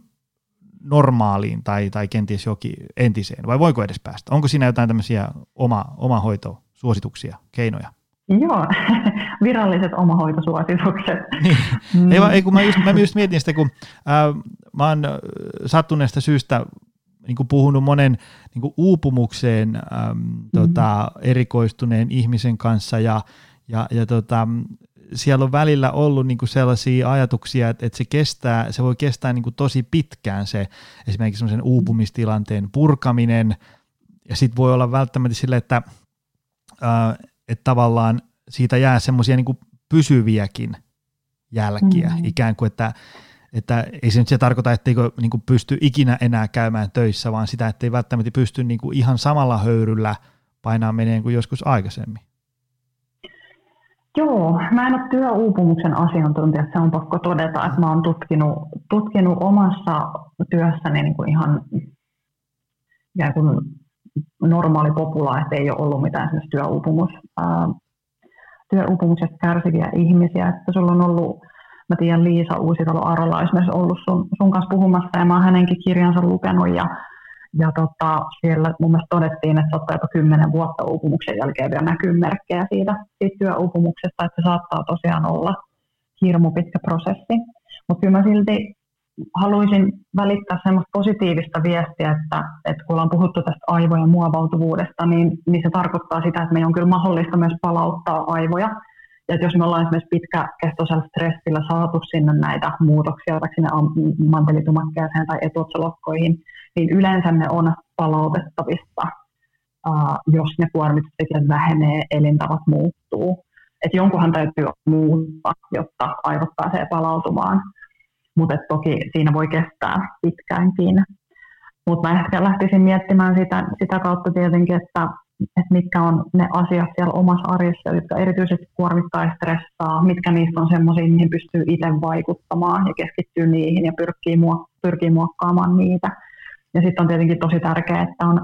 normaaliin tai, tai kenties jokin entiseen, vai voiko edes päästä? Onko siinä jotain tämmöisiä oma, oma hoitosuosituksia, keinoja? Joo, viralliset omahoitosuositukset. Niin. Mm. Ei, ei, kun mä, just, mä just mietin sitä, kun äh, mä oon sattuneesta syystä niin kuin puhunut monen niin kuin uupumukseen ähm, mm-hmm. tota, erikoistuneen ihmisen kanssa ja, ja, ja tota, siellä on välillä ollut niin kuin sellaisia ajatuksia, että, että se kestää, se voi kestää niin kuin tosi pitkään se esimerkiksi semmoisen uupumistilanteen purkaminen, ja sitten voi olla välttämättä sille, että, ää, että tavallaan siitä jää semmoisia niin pysyviäkin jälkiä, mm-hmm. ikään kuin, että, että ei se nyt se tarkoita, etteikö niin kuin pysty ikinä enää käymään töissä, vaan sitä, että ei välttämättä pysty niin kuin ihan samalla höyryllä painaa meneen kuin joskus aikaisemmin. Joo, mä en ole työuupumuksen asiantuntija, se on pakko todeta, että mä oon tutkinut, tutkinut omassa työssäni niin kuin ihan ikään kuin normaali popula, että ei ole ollut mitään työuupumus, ää, työuupumuksesta kärsiviä ihmisiä, että sulla on ollut, mä tiedän Liisa Uusitalo Arola esimerkiksi ollut sun, sun kanssa puhumassa ja mä oon hänenkin kirjansa lukenut ja ja tota, siellä mun mielestä todettiin, että saattaa jopa kymmenen vuotta uupumuksen jälkeen vielä näkyy merkkejä siitä, siitä työuupumuksesta, että se saattaa tosiaan olla hirmu pitkä prosessi. Mutta kyllä mä silti haluaisin välittää semmoista positiivista viestiä, että, että kun ollaan puhuttu tästä aivojen muovautuvuudesta, niin, niin se tarkoittaa sitä, että meidän on kyllä mahdollista myös palauttaa aivoja. Että jos me ollaan esimerkiksi pitkäkestoisella stressillä saatu sinne näitä muutoksia, vaikka sinne mantelitumakkeeseen tai etuotsalokkoihin, niin yleensä ne on palautettavissa, jos ne kuormitustekijät vähenee, elintavat muuttuu. Et jonkunhan täytyy muuttaa, jotta aivot pääsee palautumaan, mutta toki siinä voi kestää pitkäänkin. Mutta mä ehkä lähtisin miettimään sitä, sitä kautta tietenkin, että, että mitkä on ne asiat siellä omassa arjessa, jotka erityisesti kuormittaa ja stressaa, mitkä niistä on semmoisia, mihin pystyy itse vaikuttamaan ja keskittyy niihin ja pyrkii, muok- pyrkii muokkaamaan niitä. Ja sitten on tietenkin tosi tärkeää, että on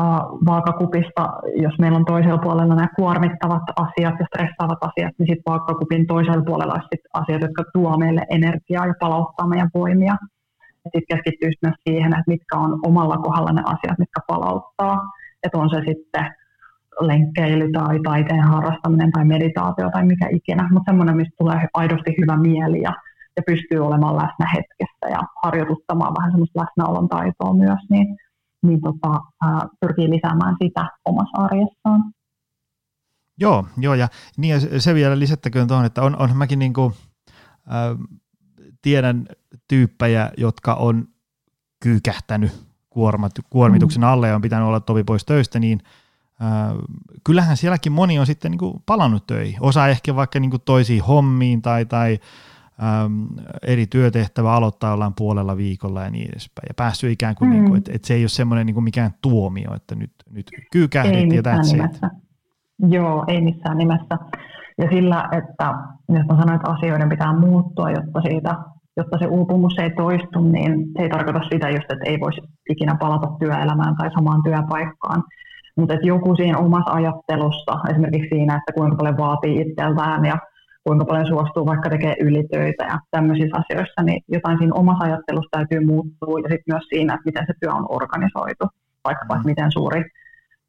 uh, vaakakupista, jos meillä on toisella puolella nämä kuormittavat asiat ja stressaavat asiat, niin sitten vaakakupin toisella puolella on asiat, jotka tuo meille energiaa ja palauttaa meidän voimia. Sitten keskittyy myös siihen, että mitkä on omalla kohdalla ne asiat, mitkä palauttaa. Että on se sitten lenkkeily tai taiteen harrastaminen tai meditaatio tai mikä ikinä, mutta semmoinen, mistä tulee aidosti hyvä mieli ja ja pystyy olemaan läsnä hetkessä ja harjoituttamaan vähän semmoista läsnäolon taitoa myös, niin, niin tota, ää, pyrkii lisäämään sitä omassa arjessaan. Joo, joo ja, niin ja se vielä lisättäköön tuohon, että on, on mäkin niinku, äh, tiedän tyyppejä, jotka on kyykähtänyt kuormat, kuormituksen mm. alle ja on pitänyt olla tovi pois töistä, niin äh, kyllähän sielläkin moni on sitten niinku palannut töihin. Osa ehkä vaikka niinku toisiin hommiin tai, tai äm, eri työtehtävä aloittaa jollain puolella viikolla ja niin edespäin. Ja päässyt ikään kuin, mm. niin kuin että, että se ei ole semmoinen niin kuin mikään tuomio, että nyt, nyt kyykähdit ja that's nimessä. Joo, ei missään nimessä. Ja sillä, että jos mä sanoin, että asioiden pitää muuttua, jotta, siitä, jotta se uupumus ei toistu, niin se ei tarkoita sitä just, että ei voisi ikinä palata työelämään tai samaan työpaikkaan. Mutta joku siinä omassa ajattelussa, esimerkiksi siinä, että kuinka paljon vaatii itseltään ja kuinka paljon suostuu vaikka tekee ylitöitä ja tämmöisissä asioissa, niin jotain siinä omassa ajattelussa täytyy muuttua ja sitten myös siinä, että miten se työ on organisoitu, vaikka mm. miten suuri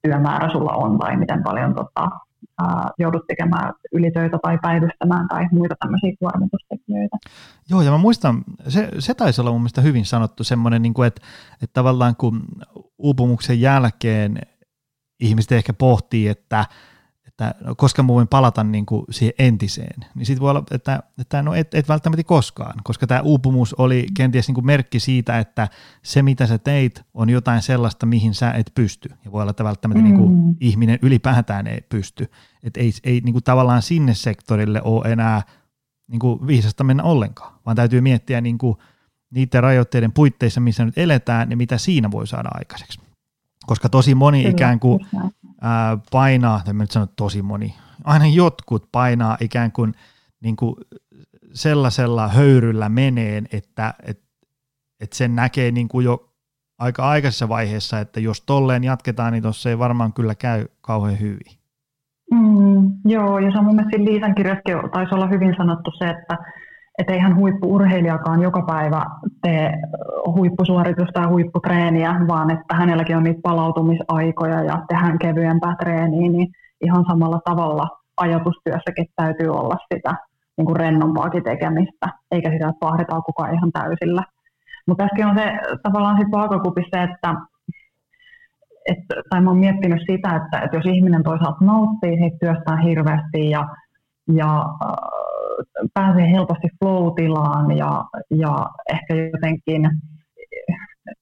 työmäärä sulla on tai miten paljon tota, ää, joudut tekemään ylitöitä tai päivystämään tai muita tämmöisiä kuormitustekijöitä. Joo, ja mä muistan, se, se taisi olla mun mielestä hyvin sanottu semmoinen, niin kuin, että, että tavallaan kun uupumuksen jälkeen ihmiset ehkä pohtii, että että koska mä voin palata niin kuin siihen entiseen, niin sitten voi olla, että, että no et, et välttämättä koskaan, koska tämä uupumus oli kenties niin kuin merkki siitä, että se mitä sä teit on jotain sellaista, mihin sä et pysty, ja voi olla, että välttämättä mm. niin kuin ihminen ylipäätään ei pysty, että ei, ei niin kuin tavallaan sinne sektorille ole enää niin kuin viisasta mennä ollenkaan, vaan täytyy miettiä niin kuin niiden rajoitteiden puitteissa, missä nyt eletään, ja mitä siinä voi saada aikaiseksi. Koska tosi moni ikään kuin ää, painaa, en nyt sano tosi moni, aina jotkut painaa ikään kuin, niin kuin sellaisella höyryllä meneen, että et, et sen näkee niin kuin jo aika aikaisessa vaiheessa, että jos tolleen jatketaan, niin tuossa ei varmaan kyllä käy kauhean hyvin. Mm, joo, ja se on mun mielestä Liisan kirjaskin taisi olla hyvin sanottu se, että että eihän huippuurheilijakaan joka päivä tee huippusuoritusta ja huipputreeniä, vaan että hänelläkin on niitä palautumisaikoja ja tehdään kevyempää treeniä, niin ihan samalla tavalla ajatustyössäkin täytyy olla sitä niin kuin rennompaakin tekemistä, eikä sitä, että vahdetaan koko ajan ihan täysillä. Mutta tässäkin on se tavallaan sitten vaakakupissa, että et, tai mä oon miettinyt sitä, että, että jos ihminen toisaalta nauttii siitä työstään hirveästi ja, ja äh, pääsee helposti flow-tilaan ja, ja ehkä jotenkin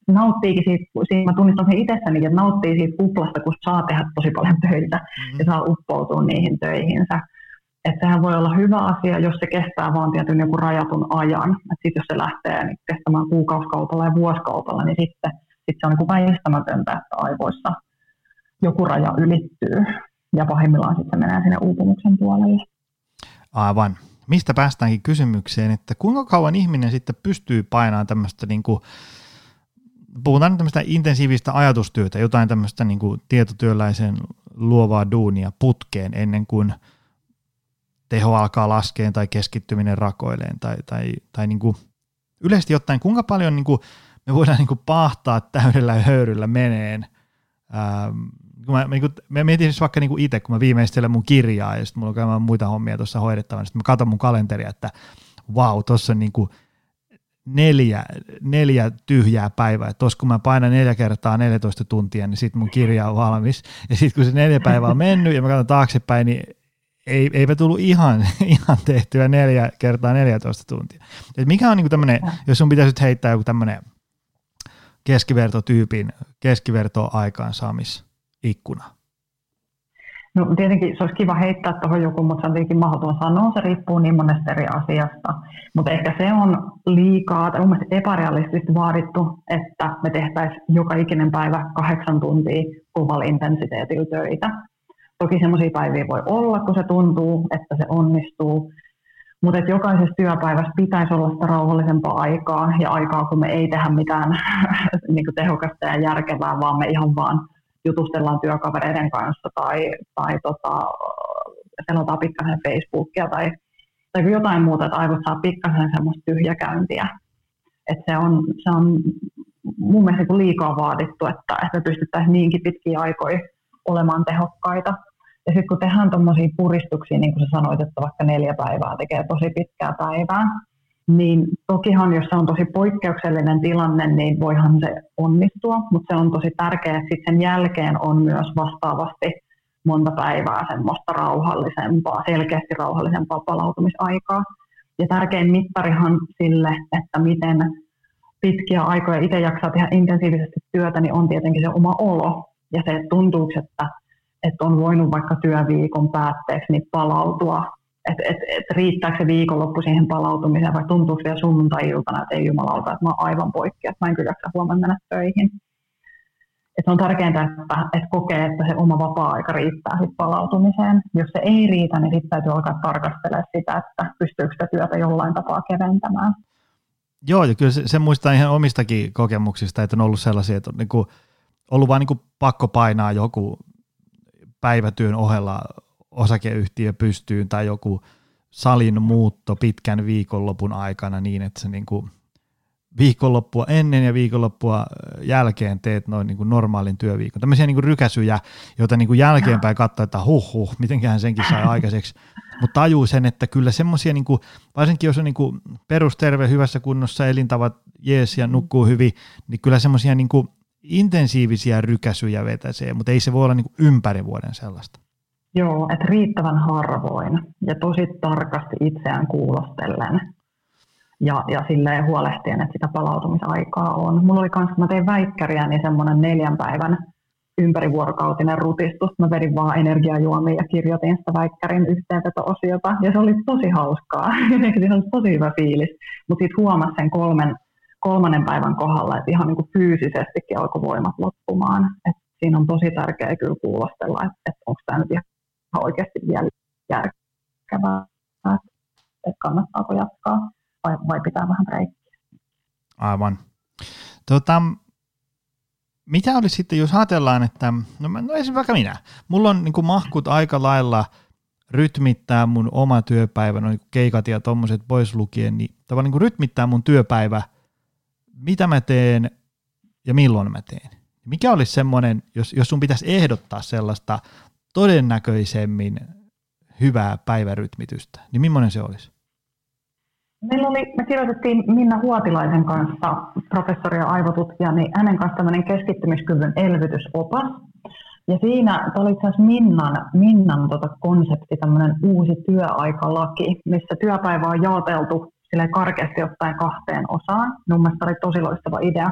nauttiikin siitä, siitä mä tunnistan sen itsessäni, että nauttii siitä kuplasta, kun saa tehdä tosi paljon töitä mm-hmm. ja saa uppoutua niihin töihinsä. Että sehän voi olla hyvä asia, jos se kestää vaan tietyn joku rajatun ajan. Että sitten jos se lähtee niin kestämään kuukausikaupalla ja vuosikaupalla, niin sitten sit se on niin väistämätöntä, että aivoissa joku raja ylittyy. Ja pahimmillaan sitten se menee sinne uupumuksen puolelle. Aivan. Mistä päästäänkin kysymykseen, että kuinka kauan ihminen sitten pystyy painamaan tämmöistä niin kuin puhutaan tämmöistä intensiivistä ajatustyötä, jotain tämmöistä niin kuin tietotyöläisen luovaa duunia putkeen ennen kuin teho alkaa laskeen tai keskittyminen rakoileen tai, tai, tai niin kuin yleisesti ottaen, kuinka paljon niin kuin me voidaan niin kuin pahtaa täydellä höyryllä meneen. Kun mä, niin kuin, mä mietin siis vaikka niin kuin itse, kun mä viimeistelen mun kirjaa ja sitten mulla on muita hommia tuossa hoidettavana, sitten mä katson mun kalenteria, että vau, tuossa on niin kuin – neljä, neljä tyhjää päivää. Että kun mä painan neljä kertaa 14 tuntia, niin sitten mun kirja on valmis. Ja sitten kun se neljä päivää on mennyt ja mä katson taaksepäin, niin ei, eipä tullut ihan, ihan tehtyä neljä kertaa 14 tuntia. Et mikä on niinku tämmöinen, jos sun pitäisi heittää joku tämmöinen keskivertotyypin keskiverto-aikaansaamisikkuna? No tietenkin se olisi kiva heittää tuohon joku, mutta se on tietenkin mahdoton sanoa, se riippuu niin monesta eri asiasta. Mutta ehkä se on liikaa tai mun epärealistisesti vaadittu, että me tehtäisiin joka ikinen päivä kahdeksan tuntia kovalla intensiteetillä töitä. Toki semmoisia päiviä voi olla, kun se tuntuu, että se onnistuu, mutta jokaisessa työpäivässä pitäisi olla sitä rauhallisempaa aikaa ja aikaa, kun me ei tehdä mitään niin tehokasta ja järkevää, vaan me ihan vaan jutustellaan työkavereiden kanssa tai, tai tota, selataan pikkasen Facebookia tai, tai jotain muuta, että aivot saa pikkasen semmoista tyhjäkäyntiä. Et se, on, se on mun mielestä niin liikaa vaadittu, että, että pystyttäisiin niinkin pitkiä aikoja olemaan tehokkaita. Ja sitten kun tehdään tuommoisia puristuksia, niin kuin sä sanoit, että vaikka neljä päivää tekee tosi pitkää päivää, niin tokihan jos se on tosi poikkeuksellinen tilanne, niin voihan se onnistua, mutta se on tosi tärkeää, että sen jälkeen on myös vastaavasti monta päivää semmoista rauhallisempaa, selkeästi rauhallisempaa palautumisaikaa. Ja tärkein mittarihan sille, että miten pitkiä aikoja itse jaksaa tehdä intensiivisesti työtä, niin on tietenkin se oma olo ja se, että tuntuuko, että, että on voinut vaikka työviikon päätteeksi niin palautua että et, et riittääkö se viikonloppu siihen palautumiseen vai tuntuuko vielä sunnuntai-iltana, että ei jumalauta, että mä oon aivan poikki, että mä en kyllä huomenna mennä töihin. Et on tärkeintä, että, että kokee, että se oma vapaa-aika riittää sit palautumiseen. Jos se ei riitä, niin sitten täytyy alkaa tarkastella sitä, että pystyykö sitä työtä jollain tapaa keventämään. Joo, ja kyllä se, se muistaa ihan omistakin kokemuksista, että on ollut sellaisia, että on niin kuin, ollut vain niin pakko painaa joku päivätyön ohella osakeyhtiö pystyyn tai joku salin muutto pitkän viikonlopun aikana niin, että se niin kuin viikonloppua ennen ja viikonloppua jälkeen teet noin niin kuin normaalin työviikon. Tämmöisiä niin kuin rykäsyjä, joita niin kuin jälkeenpäin katsoo, että huh huh, mitenköhän senkin sai aikaiseksi. Mutta tajuu sen, että kyllä semmoisia, niin kuin, varsinkin jos on niin kuin perusterve, hyvässä kunnossa, elintavat jees ja nukkuu hyvin, niin kyllä semmoisia niin kuin intensiivisiä rykäsyjä vetäsee, mutta ei se voi olla niin kuin ympäri vuoden sellaista. Joo, että riittävän harvoin ja tosi tarkasti itseään kuulostellen ja, ja silleen huolehtien, että sitä palautumisaikaa on. Mulla oli kanssa, mä tein väikkäriä, niin semmoinen neljän päivän ympärivuorokautinen rutistus. Mä vedin vaan energiajuomia ja kirjoitin sitä väikkärin yhteenveto-osiota ja se oli tosi hauskaa. Siinä oli tosi hyvä fiilis, mutta sitten huomasi sen kolmen, kolmannen päivän kohdalla, että ihan niin kuin fyysisestikin alkoi voimat loppumaan. Et siinä on tosi tärkeää kyllä kuulostella, että, että onko tämä nyt ihan oikeasti vielä järkevää, että kannattaako jatkaa vai, vai pitää vähän reikkiä. Aivan. Tota, mitä olisi sitten, jos ajatellaan, että, no, no esimerkiksi vaikka minä, mulla on niin mahkut aika lailla rytmittää mun oma työpäivä, no keikat ja tommoset pois lukien, niin tavallaan niin rytmittää mun työpäivä, mitä mä teen ja milloin mä teen. Mikä olisi semmoinen, jos, jos sun pitäisi ehdottaa sellaista todennäköisemmin hyvää päivärytmitystä, niin millainen se olisi? Meillä oli, me kirjoitettiin Minna Huotilaisen kanssa, professori ja aivotutkija, niin hänen kanssa tämmöinen keskittymiskyvyn elvytysopas. Ja siinä oli itse asiassa Minnan, Minnan tota konsepti, tämmöinen uusi työaikalaki, missä työpäivä on jaoteltu sille karkeasti ottaen kahteen osaan. Mun mielestä oli tosi loistava idea.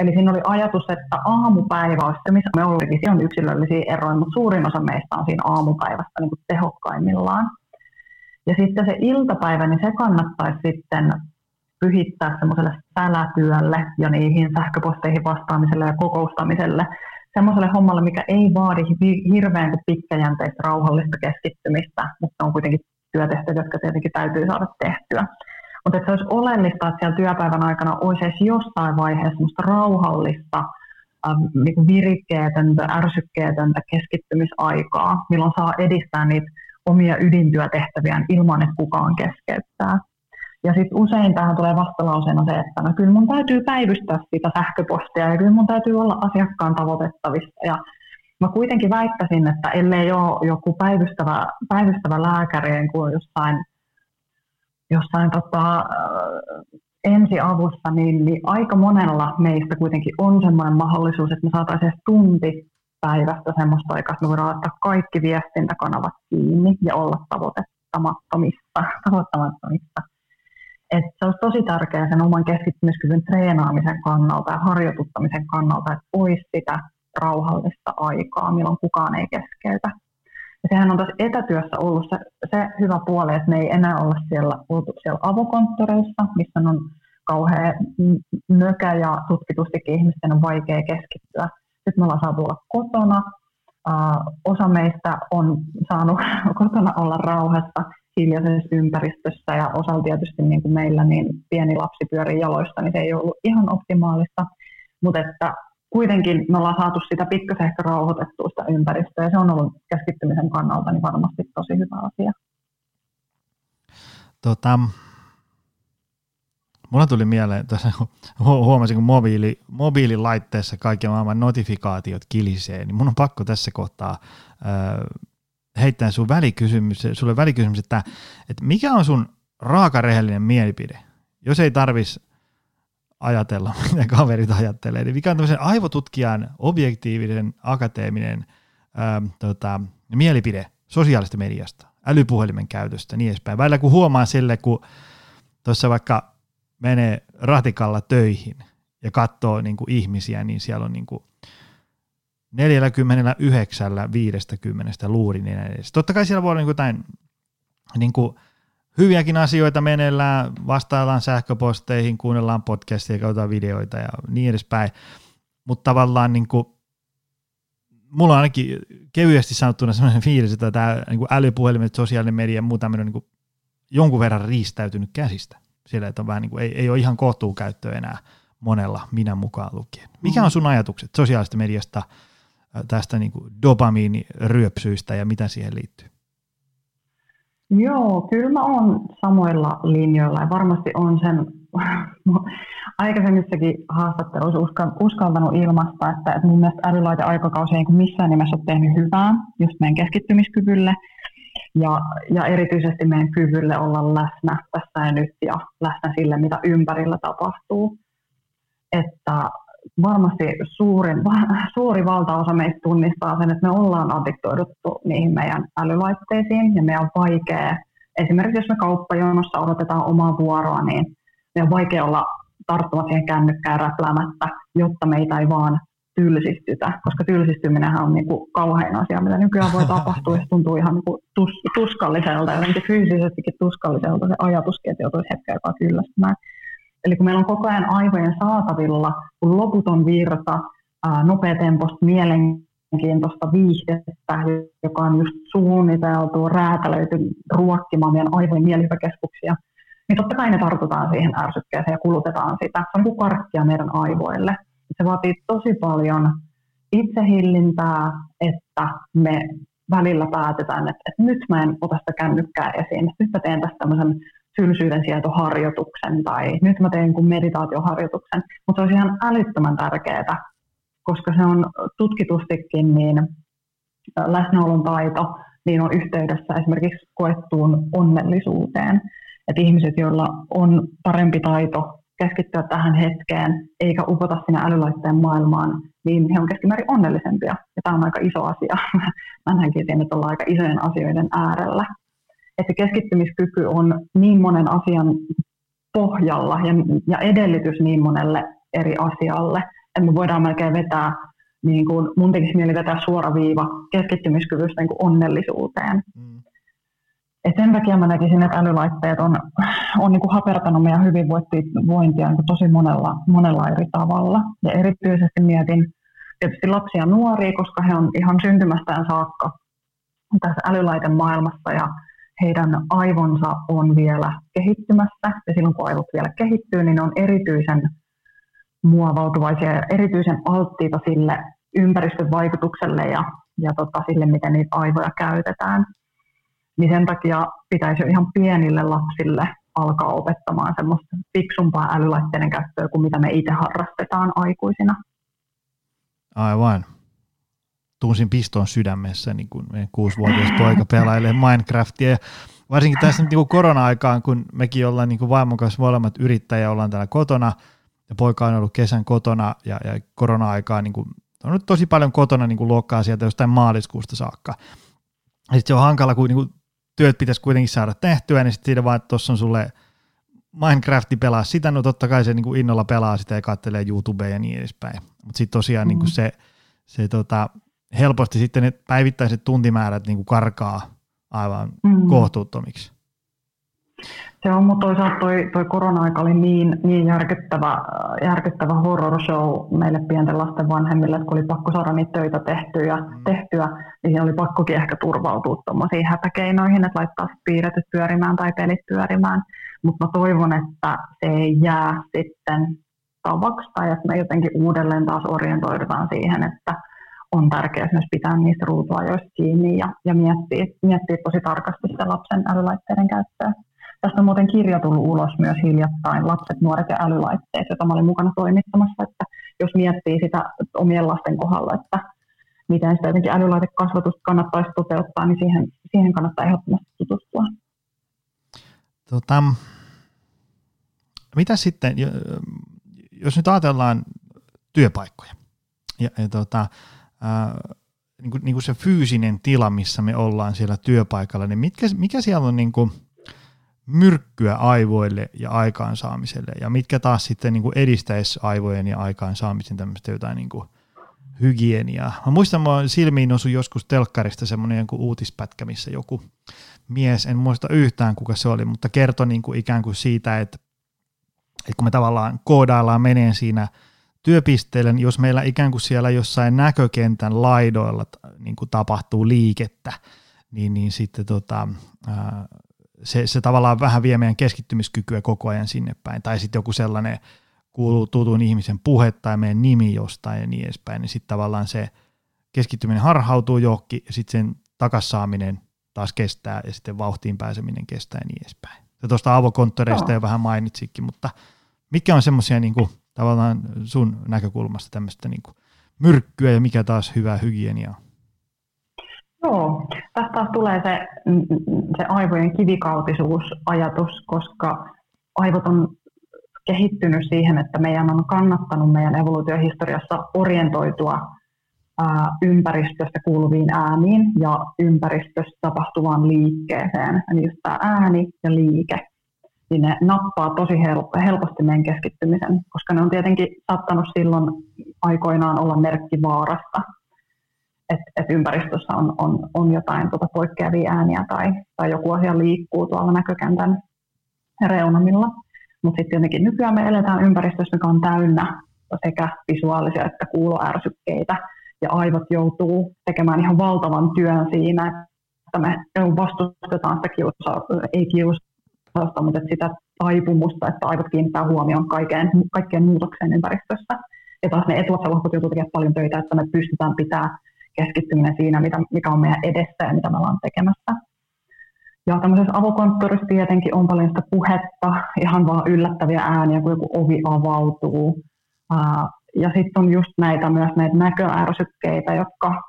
Eli siinä oli ajatus, että aamupäivä olisi se, missä me ollaan, on yksilöllisiä eroja, mutta suurin osa meistä on siinä aamupäivästä niin kuin tehokkaimmillaan. Ja sitten se iltapäivä, niin se kannattaisi sitten pyhittää semmoiselle sälätyölle ja niihin sähköposteihin vastaamiselle ja kokoustamiselle, semmoiselle hommalle, mikä ei vaadi hirveän pitkäjänteistä rauhallista keskittymistä, mutta on kuitenkin työtehtäviä, jotka tietenkin täytyy saada tehtyä. Mutta se olisi oleellista, että siellä työpäivän aikana olisi edes jossain vaiheessa semmoista rauhallista, ähm, niin virikkeetöntä, ärsykkeetöntä keskittymisaikaa, milloin saa edistää niitä omia ydintyötehtäviään ilman, että kukaan keskeyttää. Ja sitten usein tähän tulee vastalauseena se, että no kyllä mun täytyy päivystää sitä sähköpostia ja kyllä mun täytyy olla asiakkaan tavoitettavissa. Ja mä kuitenkin väittäisin, että ellei ole joku päivystävä, päivystävä lääkäri kuin jossain, jossain tota, ensiavussa, niin, niin aika monella meistä kuitenkin on sellainen mahdollisuus, että me saataisiin tunti päivästä semmoista aikaa, että me voidaan ottaa kaikki viestintäkanavat kiinni ja olla tavoittamattomista. tavoittamattomista. Et se olisi tosi tärkeää sen oman keskittymiskyvyn treenaamisen kannalta ja harjoituttamisen kannalta, että olisi sitä rauhallista aikaa, milloin kukaan ei keskeytä. Ja sehän on tässä etätyössä ollut se, se hyvä puoli, että me ei enää olla siellä, siellä avokonttoreissa, missä on kauhean nökä ja tutkitustikin ihmisten on vaikea keskittyä. Sitten me ollaan saatu olla kotona. Uh, osa meistä on saanut kotona olla rauhassa hiljaisessa ympäristössä ja osalla tietysti niin kuin meillä niin pieni lapsi pyörii jaloista, niin se ei ollut ihan optimaalista, mutta että kuitenkin me ollaan saatu sitä pikkasen ehkä rauhoitettua sitä ympäristöä ja se on ollut keskittymisen kannalta niin varmasti tosi hyvä asia. Tota, mulla tuli mieleen, tässä huomasin, kun mobiili, mobiililaitteessa kaikki maailman notifikaatiot kilisee, niin mun on pakko tässä kohtaa heittää sun välikysymys, sulle välikysymys, että, että mikä on sun raaka rehellinen mielipide, jos ei tarvis ajatella, mitä kaverit ajattelee, niin mikä on tämmöisen aivotutkijan objektiivinen, akateeminen ää, tota, mielipide sosiaalista mediasta, älypuhelimen käytöstä niin edespäin. Välillä kun huomaa sille, kun tuossa vaikka menee ratikalla töihin ja katsoo niin kuin ihmisiä, niin siellä on niin kuin 49 50 luurin edessä. Totta kai siellä voi olla niin jotain niin kuin hyviäkin asioita meneillään, vastaillaan sähköposteihin, kuunnellaan podcastia, katsotaan videoita ja niin edespäin, mutta tavallaan niin kuin, mulla on ainakin kevyesti sanottuna sellainen fiilis, että tämä niin älypuhelimet, sosiaalinen media ja muu tämmöinen niin jonkun verran riistäytynyt käsistä. Sillä, että on vähän niin kuin, ei, ei ole ihan kohtuukäyttöä enää monella, minä mukaan lukien. Mikä on sun ajatukset sosiaalisesta mediasta – tästä niin dopamiiniryöpsyistä ja mitä siihen liittyy? Joo, kyllä mä oon samoilla linjoilla ja varmasti on sen aikaisemmissakin haastatteluissa uskaltanut ilmaista, että, että mun mielestä älylaite-aikakausi ei missään nimessä ole tehnyt hyvää just meidän keskittymiskyvylle ja, ja erityisesti meidän kyvylle olla läsnä tässä ja nyt ja läsnä sille, mitä ympärillä tapahtuu. Että varmasti suurin, suuri valtaosa meistä tunnistaa sen, että me ollaan addiktoiduttu niihin meidän älylaitteisiin ja meidän on vaikea, esimerkiksi jos me kauppajonossa odotetaan omaa vuoroa, niin meidän on vaikea olla tarttumaan siihen kännykkään räpläämättä, jotta meitä ei vaan tylsistytä, koska tylsistyminen on niin kuin kauhein asia, mitä nykyään voi tapahtua, ja se tuntuu ihan niin kuin tus, tuskalliselta, jotenkin fyysisestikin tuskalliselta se ajatuskin, että joutuisi hetken aikaa kyllästymään. Eli kun meillä on koko ajan aivojen saatavilla kun loputon virta, nopeatempoista mielenkiintoista viihdettä, joka on just suunniteltu, räätälöity ruokkimaan meidän aivojen mielihyväkeskuksia, niin totta kai ne tartutaan siihen ärsykkeeseen ja kulutetaan sitä. Se on kuin karkkia meidän aivoille. Se vaatii tosi paljon itsehillintää, että me välillä päätetään, että, että nyt mä en ota sitä kännykkää esiin, nyt mä teen tästä tämmöisen tylsyyden sietoharjoituksen tai nyt mä teen kuin meditaatioharjoituksen, mutta se olisi ihan älyttömän tärkeää, koska se on tutkitustikin niin läsnäolon taito niin on yhteydessä esimerkiksi koettuun onnellisuuteen. Että ihmiset, joilla on parempi taito keskittyä tähän hetkeen eikä upota sinne älylaitteen maailmaan, niin he on keskimäärin onnellisempia. Ja tämä on aika iso asia. Mä näkisin, että ollaan aika isojen asioiden äärellä. Että keskittymiskyky on niin monen asian pohjalla ja, ja edellytys niin monelle eri asialle, että me voidaan melkein vetää, niin kuin mun tekisi mieli vetää suora viiva keskittymiskyvystä niin kuin onnellisuuteen. Mm. Et sen takia mä näkisin, että älylaitteet on, on niin kuin hapertanut meidän hyvinvointia niin kuin tosi monella, monella eri tavalla. Ja erityisesti mietin tietysti lapsia ja nuoria, koska he on ihan syntymästään saakka tässä älylaitemaailmassa ja heidän aivonsa on vielä kehittymässä. Ja silloin kun aivot vielä kehittyy, niin ne on erityisen muovautuvaisia ja erityisen alttiita sille ympäristön vaikutukselle ja, ja tota, sille, miten niitä aivoja käytetään niin sen takia pitäisi ihan pienille lapsille alkaa opettamaan semmoista fiksumpaa älylaitteiden käyttöä kuin mitä me itse harrastetaan aikuisina. Aivan. Tunsin piston sydämessä, niin kun meidän kuusivuotias poika pelailee Minecraftia. Varsinkin tässä niin kuin korona-aikaan, kun mekin ollaan niin kuin vaimon kanssa molemmat yrittäjiä, ollaan täällä kotona, ja poika on ollut kesän kotona, ja, ja korona-aikaa niin kuin, on nyt tosi paljon kotona niin kuin luokkaa sieltä jostain maaliskuusta saakka. Ja sitten se on hankala, kun niin kuin työt pitäisi kuitenkin saada tehtyä, niin sitten siinä vaan, että tuossa on sulle Minecrafti pelaa sitä, no totta kai se niin kuin innolla pelaa sitä ja katselee YouTubea ja niin edespäin. Mutta sitten tosiaan mm. niin kuin se, se tota, helposti sitten ne päivittäiset tuntimäärät niin kuin karkaa aivan mm. kohtuuttomiksi. Se on, mutta toisaalta toi, toi korona-aika oli niin, niin järkyttävä, järkyttävä horror show meille pienten lasten vanhemmille, että kun oli pakko saada niitä töitä tehtyä, mm. tehtyä niin oli pakkokin ehkä turvautua tuommoisiin hätäkeinoihin, että laittaa piirretyt pyörimään tai pelit pyörimään. Mutta mä toivon, että se ei jää sitten tavaksi tai että me jotenkin uudelleen taas orientoidutaan siihen, että on tärkeää myös pitää niistä ruutuajoista kiinni ja, ja miettiä, miettiä tosi tarkasti sitä lapsen älylaitteiden käyttöä. Tästä on muuten kirja tullut ulos myös hiljattain, Lapset, nuoret ja älylaitteet, jota mä olin mukana toimittamassa, että jos miettii sitä omien lasten kohdalla, että miten sitä jotenkin älylaitekasvatusta kannattaisi toteuttaa, niin siihen, siihen kannattaa ehdottomasti tutustua. Tota, mitä sitten, jos nyt ajatellaan työpaikkoja ja, ja tota, niin kuin, niin kuin se fyysinen tila, missä me ollaan siellä työpaikalla, niin mitkä, mikä siellä on niin kuin, myrkkyä aivoille ja aikaansaamiselle, ja mitkä taas sitten niin kuin edistäisi aivojen ja aikaansaamisen tämmöistä jotain niin kuin hygieniaa. Mä muistan, mä silmiin osui joskus telkkarista semmoinen uutispätkä, missä joku mies, en muista yhtään kuka se oli, mutta kertoi niin kuin ikään kuin siitä, että, että kun me tavallaan koodaillaan meneen siinä työpisteelle, niin jos meillä ikään kuin siellä jossain näkökentän laidoilla niin kuin tapahtuu liikettä, niin, niin sitten tota, ää, se, se tavallaan vähän vie meidän keskittymiskykyä koko ajan sinne päin. Tai sitten joku sellainen kuuluu tutun ihmisen puhe tai meidän nimi jostain ja niin edespäin, niin sitten tavallaan se keskittyminen harhautuu johonkin ja sitten sen takassaaminen taas kestää ja sitten vauhtiin pääseminen kestää ja niin edespäin. Ja tuosta avokonttoreista jo vähän mainitsikin, mutta mikä on semmoisia niin tavallaan sun näkökulmasta tämmöistä niin myrkkyä ja mikä taas hyvää hygieniaa? Joo, tästä taas tulee se, se aivojen kivikautisuusajatus, koska aivot on kehittynyt siihen, että meidän on kannattanut meidän evoluutiohistoriassa orientoitua ympäristöstä kuuluviin ääniin ja ympäristössä tapahtuvaan liikkeeseen. Eli just tämä ääni ja liike, niin ne nappaa tosi helposti meidän keskittymisen, koska ne on tietenkin saattanut silloin aikoinaan olla merkki vaarasta että et ympäristössä on, on, on jotain tuota poikkeavia ääniä tai, tai joku asia liikkuu tuolla näkökentän reunamilla. Mutta sitten jotenkin nykyään me eletään ympäristössä, joka on täynnä sekä visuaalisia että kuuloärsykkeitä, ja aivot joutuu tekemään ihan valtavan työn siinä, että me vastustetaan sitä kiusaa, ei kiusausta, mutta sitä taipumusta, että aivot kiinnittää huomioon kaikkeen, kaikkeen muutokseen ympäristössä. Ja taas ne etuotsalahkot joutuu tekemään paljon töitä, että me pystytään pitämään keskittyminen siinä, mitä, mikä on meidän edessä ja mitä me ollaan tekemässä. Ja tämmöisessä avokonttorissa tietenkin on paljon sitä puhetta, ihan vaan yllättäviä ääniä, kun joku ovi avautuu. Ja sitten on just näitä myös näitä näköärsykkeitä, jotka,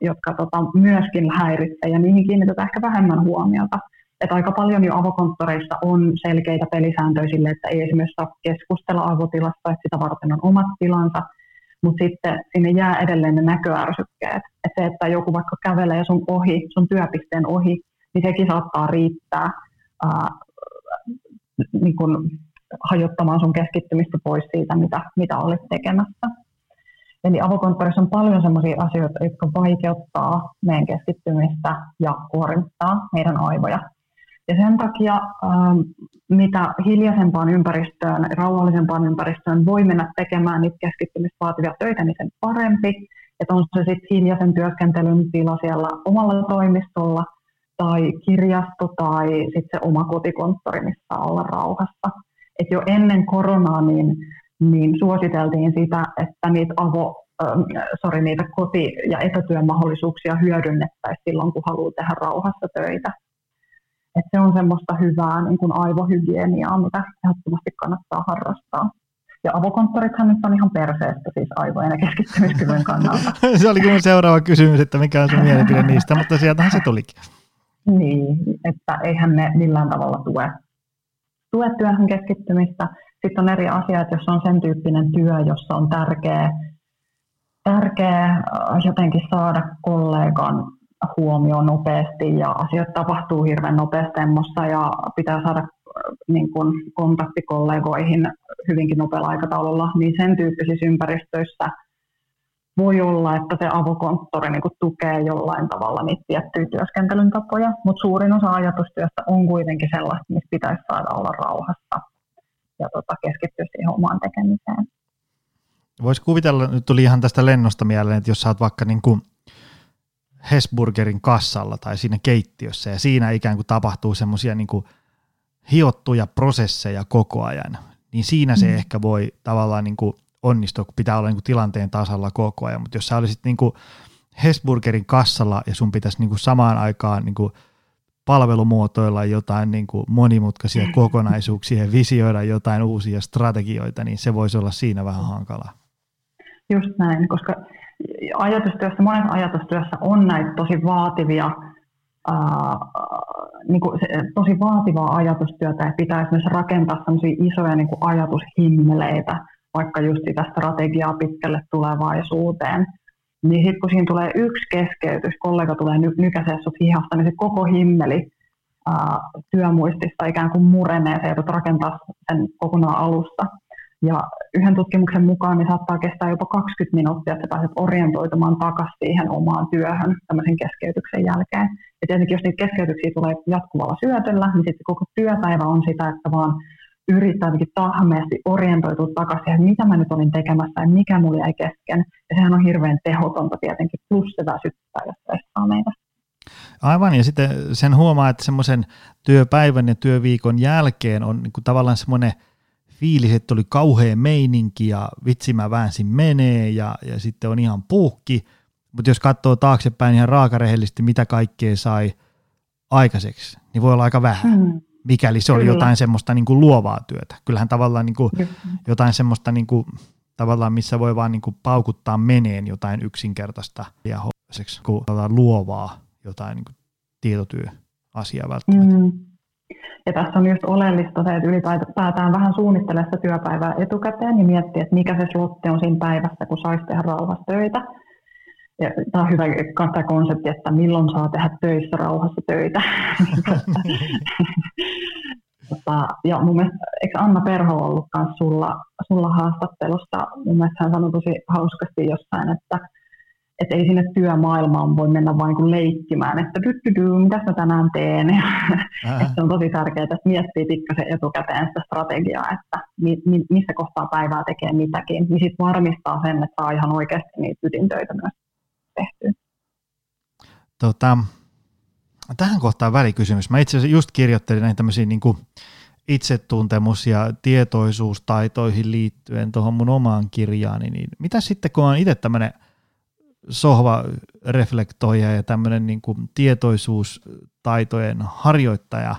jotka tota, myöskin häiritsevät ja niihin kiinnitetään ehkä vähemmän huomiota. Et aika paljon jo avokonttoreissa on selkeitä pelisääntöjä sille, että ei esimerkiksi saa keskustella avotilasta, että sitä varten on omat tilansa – mutta sitten sinne jää edelleen ne näköärsykkeet. Et se, että joku vaikka kävelee sun ohi, sun työpisteen ohi, niin sekin saattaa riittää ää, niin kun hajottamaan sun keskittymistä pois siitä, mitä, mitä olet tekemässä. Eli avokonttorissa on paljon sellaisia asioita, jotka vaikeuttaa meidän keskittymistä ja kuormittaa meidän aivoja. Ja sen takia, ähm, mitä hiljaisempaan ympäristöön, rauhallisempaan ympäristöön voi mennä tekemään niitä keskittymistä vaativia töitä, niin sen parempi. Että on se sitten hiljaisen työskentelyn tila siellä omalla toimistolla tai kirjasto tai sitten se oma kotikonttori, missä olla rauhassa. Et jo ennen koronaa niin, niin suositeltiin sitä, että niitä avo, äh, sorry, niitä koti- ja etätyömahdollisuuksia hyödynnettäisiin silloin, kun haluaa tehdä rauhassa töitä. Et se on semmoista hyvää niin kuin aivohygieniaa, mitä ehdottomasti kannattaa harrastaa. Ja avokonttorithan nyt on ihan perseestä siis aivojen ja keskittymiskyvyn kannalta. se oli kyllä seuraava kysymys, että mikä on sun mielipide niistä, mutta sieltähän se tulikin. Niin, että eihän ne millään tavalla tue, tue työhön keskittymistä. Sitten on eri asia, että jos on sen tyyppinen työ, jossa on tärkeä, tärkeä äh, jotenkin saada kollegan huomio nopeasti ja asiat tapahtuu hirveän nopeasti ja pitää saada äh, niin kuin kontaktikollegoihin hyvinkin nopealla aikataululla, niin sen tyyppisissä ympäristöissä voi olla, että se avokonttori niin tukee jollain tavalla niitä tiettyjä työskentelyn tapoja, mutta suurin osa ajatustyöstä on kuitenkin sellaista, missä pitäisi saada olla rauhassa ja tota, keskittyä siihen omaan tekemiseen. Voisi kuvitella, nyt tuli ihan tästä lennosta mieleen, että jos oot vaikka niin kuin Hesburgerin kassalla tai siinä keittiössä ja siinä ikään kuin tapahtuu semmoisia niin hiottuja prosesseja koko ajan, niin siinä se mm. ehkä voi tavallaan niin kuin onnistua, kun pitää olla niin kuin tilanteen tasalla koko ajan, mutta jos sä olisit niin kuin Hesburgerin kassalla ja sun pitäisi niin kuin samaan aikaan niin kuin palvelumuotoilla jotain niin kuin monimutkaisia kokonaisuuksia ja visioida jotain uusia strategioita, niin se voisi olla siinä vähän hankalaa. Just näin, koska ajatustyössä, monessa ajatustyössä on näitä tosi vaativia, ää, niin kuin se, tosi vaativaa ajatustyötä ja pitäisi myös rakentaa sellaisia isoja niin kuin ajatushimmeleitä, vaikka just sitä strategiaa pitkälle tulevaisuuteen. Niin sitten kun siinä tulee yksi keskeytys, kollega tulee ny- nykäisee sut hihasta, niin se koko himmeli ää, työmuistista ikään kuin murenee, se joudut rakentaa sen kokonaan alusta. Ja yhden tutkimuksen mukaan niin saattaa kestää jopa 20 minuuttia, että pääset orientoitumaan takaisin siihen omaan työhön tämmöisen keskeytyksen jälkeen. Ja tietenkin jos niitä keskeytyksiä tulee jatkuvalla syötöllä, niin sitten koko työpäivä on sitä, että vaan yrittää jotenkin tahmeasti orientoitua takaisin, että mitä mä nyt olin tekemässä ja mikä mulla jäi kesken. Ja sehän on hirveän tehotonta tietenkin, plus se väsyttää ja stressaa meitä. Aivan, ja sitten sen huomaa, että semmoisen työpäivän ja työviikon jälkeen on niin kuin tavallaan semmoinen – fiilis, että oli kauhea meininki ja vitsi mä väänsin menee ja, ja sitten on ihan puhki, mutta jos katsoo taaksepäin ihan raakarehellisesti, mitä kaikkea sai aikaiseksi, niin voi olla aika vähän, mm. mikäli se oli Kyllä. jotain semmoista niin kuin luovaa työtä. Kyllähän tavallaan niin kuin jotain semmoista niin kuin, tavallaan, missä voi vaan niin kuin paukuttaa meneen jotain yksinkertaista ja hoiseksi, luovaa jotain niin kuin tietotyöasiaa välttämättä. Mm. Ja tässä on just oleellista se, että ylipäätään vähän suunnittelee sitä työpäivää etukäteen ja miettiä, että mikä se slotti on siinä päivässä, kun saisi tehdä rauhassa töitä. Ja tämä on hyvä tämä konsepti, että milloin saa tehdä töissä rauhassa töitä. tota, ja mun mielestä, eikö Anna Perho ollut sulla, sulla haastattelussa? Mun mielestä hän sanoi tosi hauskasti jossain, että että ei sinne työmaailmaan voi mennä vain kuin leikkimään, että dy, mitä mä tänään teen. että se on tosi tärkeää, että miettii pikkasen etukäteen sitä strategiaa, että mi, mi, missä kohtaa päivää tekee mitäkin, niin sitten varmistaa sen, että saa ihan oikeasti niitä ydintöitä myös tehtyä. Tota, tähän kohtaan välikysymys. Mä itse asiassa just kirjoittelin näitä tämmöisiä niin itsetuntemus- ja tietoisuustaitoihin liittyen tuohon mun omaan kirjaani, niin mitä sitten kun on itse tämmöinen – sohvareflektoija ja tämmöinen niin kuin tietoisuustaitojen harjoittaja,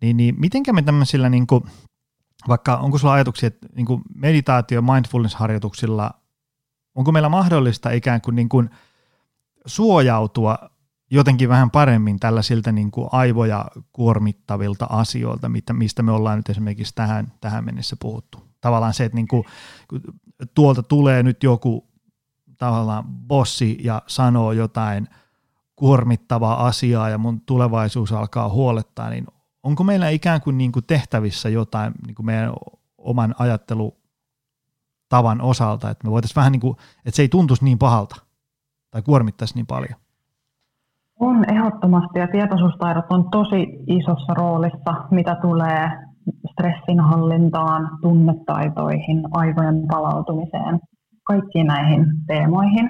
niin, niin mitenkä me tämmöisillä, niin kuin, vaikka onko sulla ajatuksia, että niin kuin meditaatio- mindfulness-harjoituksilla, onko meillä mahdollista ikään kuin, niin kuin suojautua jotenkin vähän paremmin tällaisilta niin kuin aivoja kuormittavilta asioilta, mistä me ollaan nyt esimerkiksi tähän, tähän mennessä puhuttu? tavallaan se, että niin kuin, tuolta tulee nyt joku tavallaan bossi ja sanoo jotain kuormittavaa asiaa ja mun tulevaisuus alkaa huolettaa, niin onko meillä ikään kuin, niin kuin tehtävissä jotain niin kuin meidän oman ajattelutavan osalta, että me voitaisiin vähän niin kuin, että se ei tuntuisi niin pahalta tai kuormittaisi niin paljon? On ehdottomasti ja tietoisuustaidot on tosi isossa roolissa, mitä tulee stressin hallintaan, tunnetaitoihin, aivojen palautumiseen, kaikkiin näihin teemoihin.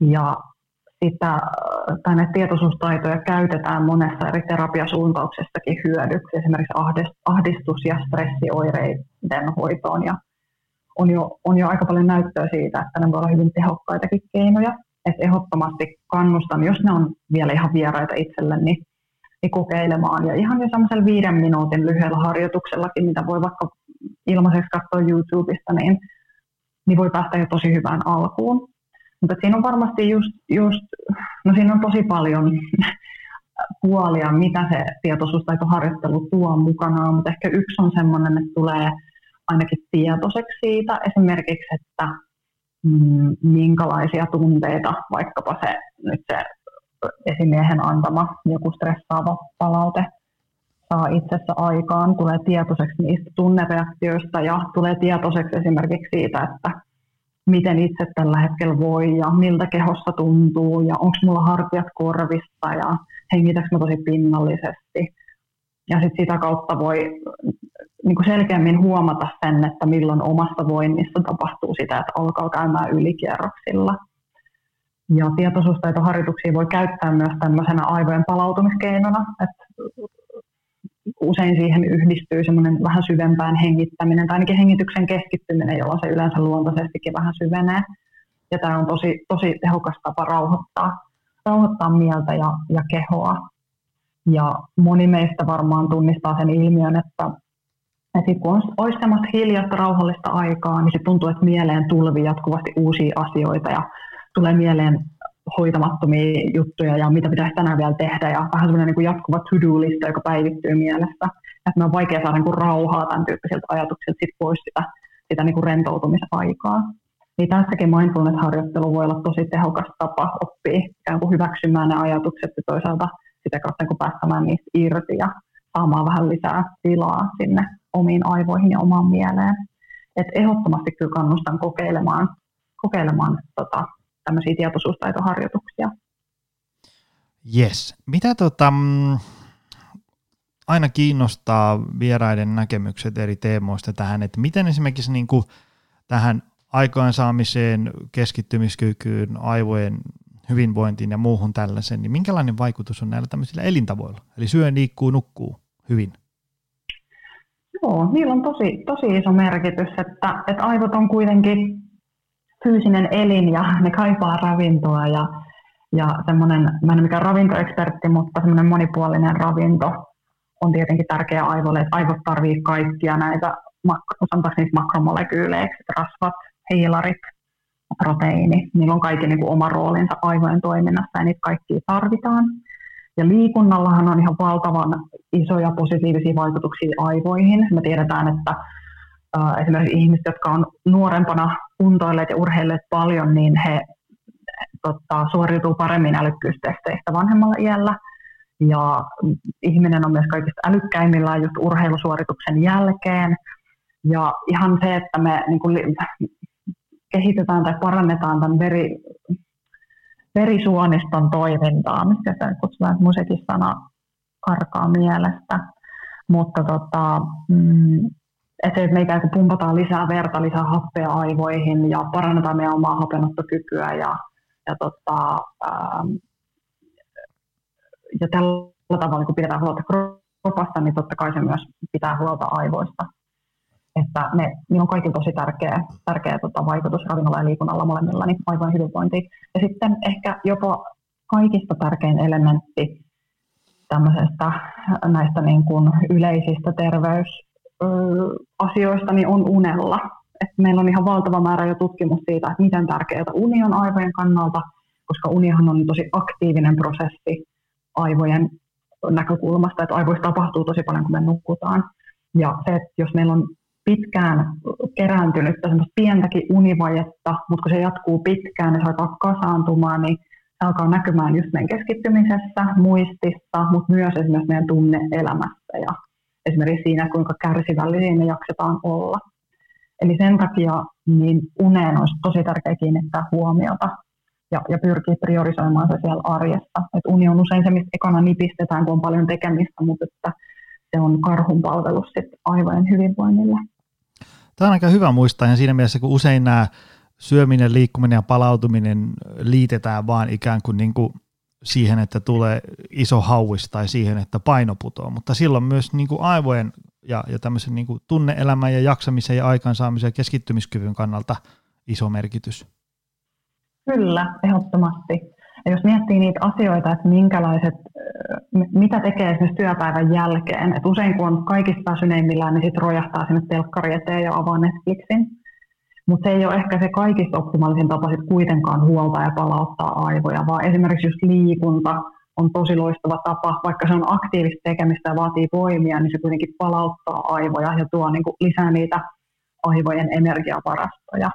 Ja sitä, tänne tietoisuustaitoja käytetään monessa eri terapiasuuntauksessakin hyödyksi, esimerkiksi ahdistus- ja stressioireiden hoitoon. Ja on jo, on jo aika paljon näyttöä siitä, että ne voi olla hyvin tehokkaitakin keinoja. Että ehdottomasti kannustan, jos ne on vielä ihan vieraita itselle, niin, niin kokeilemaan. Ja ihan jo semmoisella viiden minuutin lyhyellä harjoituksellakin, mitä voi vaikka ilmaiseksi katsoa YouTubesta, niin, niin voi päästä jo tosi hyvään alkuun. Mutta siinä on varmasti just, just, no siinä on tosi paljon puolia, mitä se tietoisuustaitoharjoittelu tuo mukanaan, mutta ehkä yksi on sellainen, että tulee ainakin tietoiseksi siitä esimerkiksi, että mm, minkälaisia tunteita vaikkapa se nyt se esimiehen antama joku stressaava palaute saa itsessä aikaan, tulee tietoiseksi niistä tunnereaktioista ja tulee tietoiseksi esimerkiksi siitä, että miten itse tällä hetkellä voi ja miltä kehossa tuntuu ja onko mulla hartiat korvissa ja hengitäkö mä tosi pinnallisesti. Ja sitten sitä kautta voi niin kuin selkeämmin huomata sen, että milloin omassa voinnissa tapahtuu sitä, että alkaa käymään ylikierroksilla. Ja tietoisuustaitoharjoituksia voi käyttää myös tämmöisenä aivojen palautumiskeinona, että usein siihen yhdistyy semmoinen vähän syvempään hengittäminen, tai ainakin hengityksen keskittyminen, jolloin se yleensä luontaisestikin vähän syvenee. Ja tämä on tosi, tosi tehokas tapa rauhoittaa, rauhoittaa mieltä ja, ja kehoa. Ja moni meistä varmaan tunnistaa sen ilmiön, että, että kun olisi semmoista hiljaista, rauhallista aikaa, niin se tuntuu, että mieleen tulvii jatkuvasti uusia asioita ja tulee mieleen hoitamattomia juttuja ja mitä pitäisi tänään vielä tehdä ja vähän semmoinen niin kuin jatkuva to-do-lista, joka päivittyy mielessä. Että on vaikea saada niin kuin rauhaa tämän tyyppisiltä ajatuksilta sit pois sitä, sitä niin kuin rentoutumisaikaa. Niin tässäkin mindfulness-harjoittelu voi olla tosi tehokas tapa oppia kuin hyväksymään ne ajatukset ja toisaalta sitä kautta niin kuin päästämään niistä irti ja saamaan vähän lisää tilaa sinne omiin aivoihin ja omaan mieleen. Et ehdottomasti kyllä kannustan kokeilemaan, kokeilemaan tota, tämmöisiä tietoisuustaitoharjoituksia. Yes. Mitä tota, mm, aina kiinnostaa vieraiden näkemykset eri teemoista tähän, että miten esimerkiksi niin kuin tähän aikaansaamiseen, keskittymiskykyyn, aivojen hyvinvointiin ja muuhun tällaisen, niin minkälainen vaikutus on näillä tämmöisillä elintavoilla? Eli syö, liikkuu, nukkuu hyvin. Joo, niillä on tosi, tosi iso merkitys, että, että aivot on kuitenkin fyysinen elin ja ne kaipaa ravintoa ja, ja semmoinen, mä en ole mikään ravintoekspertti, mutta semmoinen monipuolinen ravinto on tietenkin tärkeä aivoille, että aivot tarvii kaikkia näitä, sanotaanko niitä makromolekyyleiksi, rasvat, hiilarit, proteiini, niillä on kaikki niin kuin oma roolinsa aivojen toiminnassa ja niitä kaikkia tarvitaan. Ja liikunnallahan on ihan valtavan isoja positiivisia vaikutuksia aivoihin. Me tiedetään, että esimerkiksi ihmiset, jotka on nuorempana kuntoilleet ja urheilleet paljon, niin he tota, suoriutuu paremmin älykkyystesteistä vanhemmalla iällä. Ja ihminen on myös kaikista älykkäimmillään just urheilusuorituksen jälkeen. Ja ihan se, että me niin kuin, kehitetään tai parannetaan tämän veri, verisuoniston toimintaa, mistä se kutsutaan musiikin sana karkaa mielestä. Mutta tota, mm, että me ikään kuin pumpataan lisää verta, lisää happea aivoihin ja parannetaan meidän omaa hapenottokykyä ja, ja, tota, ää, ja tällä tavalla, kun pidetään huolta kropasta, niin totta kai se myös pitää huolta aivoista. Että ne, niillä on kaikilla tosi tärkeä, tärkeä tota, vaikutus ravinnolla ja liikunnalla molemmilla niin aivojen hyvinvointiin. Ja sitten ehkä jopa kaikista tärkein elementti tämmöisestä näistä niin kuin yleisistä terveys, asioista niin on unella. Et meillä on ihan valtava määrä jo tutkimus siitä, että miten tärkeää uni on aivojen kannalta, koska unihan on tosi aktiivinen prosessi aivojen näkökulmasta, että aivoissa tapahtuu tosi paljon, kun me nukutaan. Ja se, että jos meillä on pitkään kerääntynyttä semmoista pientäkin univajetta, mutta kun se jatkuu pitkään ja se alkaa kasaantumaan, niin se alkaa näkymään just meidän keskittymisessä, muistissa, mutta myös esimerkiksi meidän tunneelämässä ja esimerkiksi siinä, kuinka kärsivällisiä me jaksetaan olla. Eli sen takia niin uneen olisi tosi tärkeää kiinnittää huomiota ja, ja pyrkiä priorisoimaan se siellä arjessa. Et uni on usein se, mistä ekana nipistetään, kun on paljon tekemistä, mutta että se on karhun palvelus sit aivojen hyvinvoinnille. Tämä on aika hyvä muistaa ja siinä mielessä, kun usein nämä syöminen, liikkuminen ja palautuminen liitetään vaan ikään kuin, niin kuin siihen, että tulee iso hauis tai siihen, että paino putoaa, mutta silloin myös niin kuin aivojen ja, ja tämmöisen niin kuin tunneelämän ja jaksamisen ja aikaansaamisen ja keskittymiskyvyn kannalta iso merkitys. Kyllä, ehdottomasti. Ja jos miettii niitä asioita, että minkälaiset, mitä tekee esimerkiksi työpäivän jälkeen, että usein kun on kaikista väsyneimmillään, niin sitten rojahtaa sinne telkkari eteen ja avaa Netflixin. Mutta se ei ole ehkä se kaikista optimaalisin tapa sit kuitenkaan huolta ja palauttaa aivoja, vaan esimerkiksi just liikunta on tosi loistava tapa, vaikka se on aktiivista tekemistä ja vaatii voimia, niin se kuitenkin palauttaa aivoja ja tuo niin kuin lisää niitä aivojen energiavarastoja.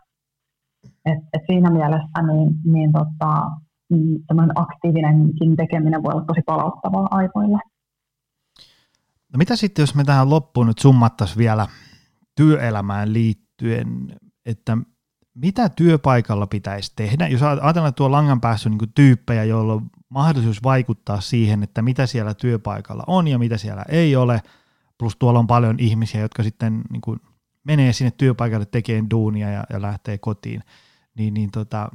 Et, et siinä mielessä niin, niin tota, mm, tämän aktiivinenkin tekeminen voi olla tosi palauttavaa aivoille. No mitä sitten, jos me tähän loppuun nyt summattaisiin vielä työelämään liittyen, että mitä työpaikalla pitäisi tehdä? Jos ajatellaan, että tuo langan päässä on niin tyyppejä, joilla on mahdollisuus vaikuttaa siihen, että mitä siellä työpaikalla on ja mitä siellä ei ole, plus tuolla on paljon ihmisiä, jotka sitten niin kuin menee sinne työpaikalle tekemään duunia ja, ja lähtee kotiin, niin, niin tota,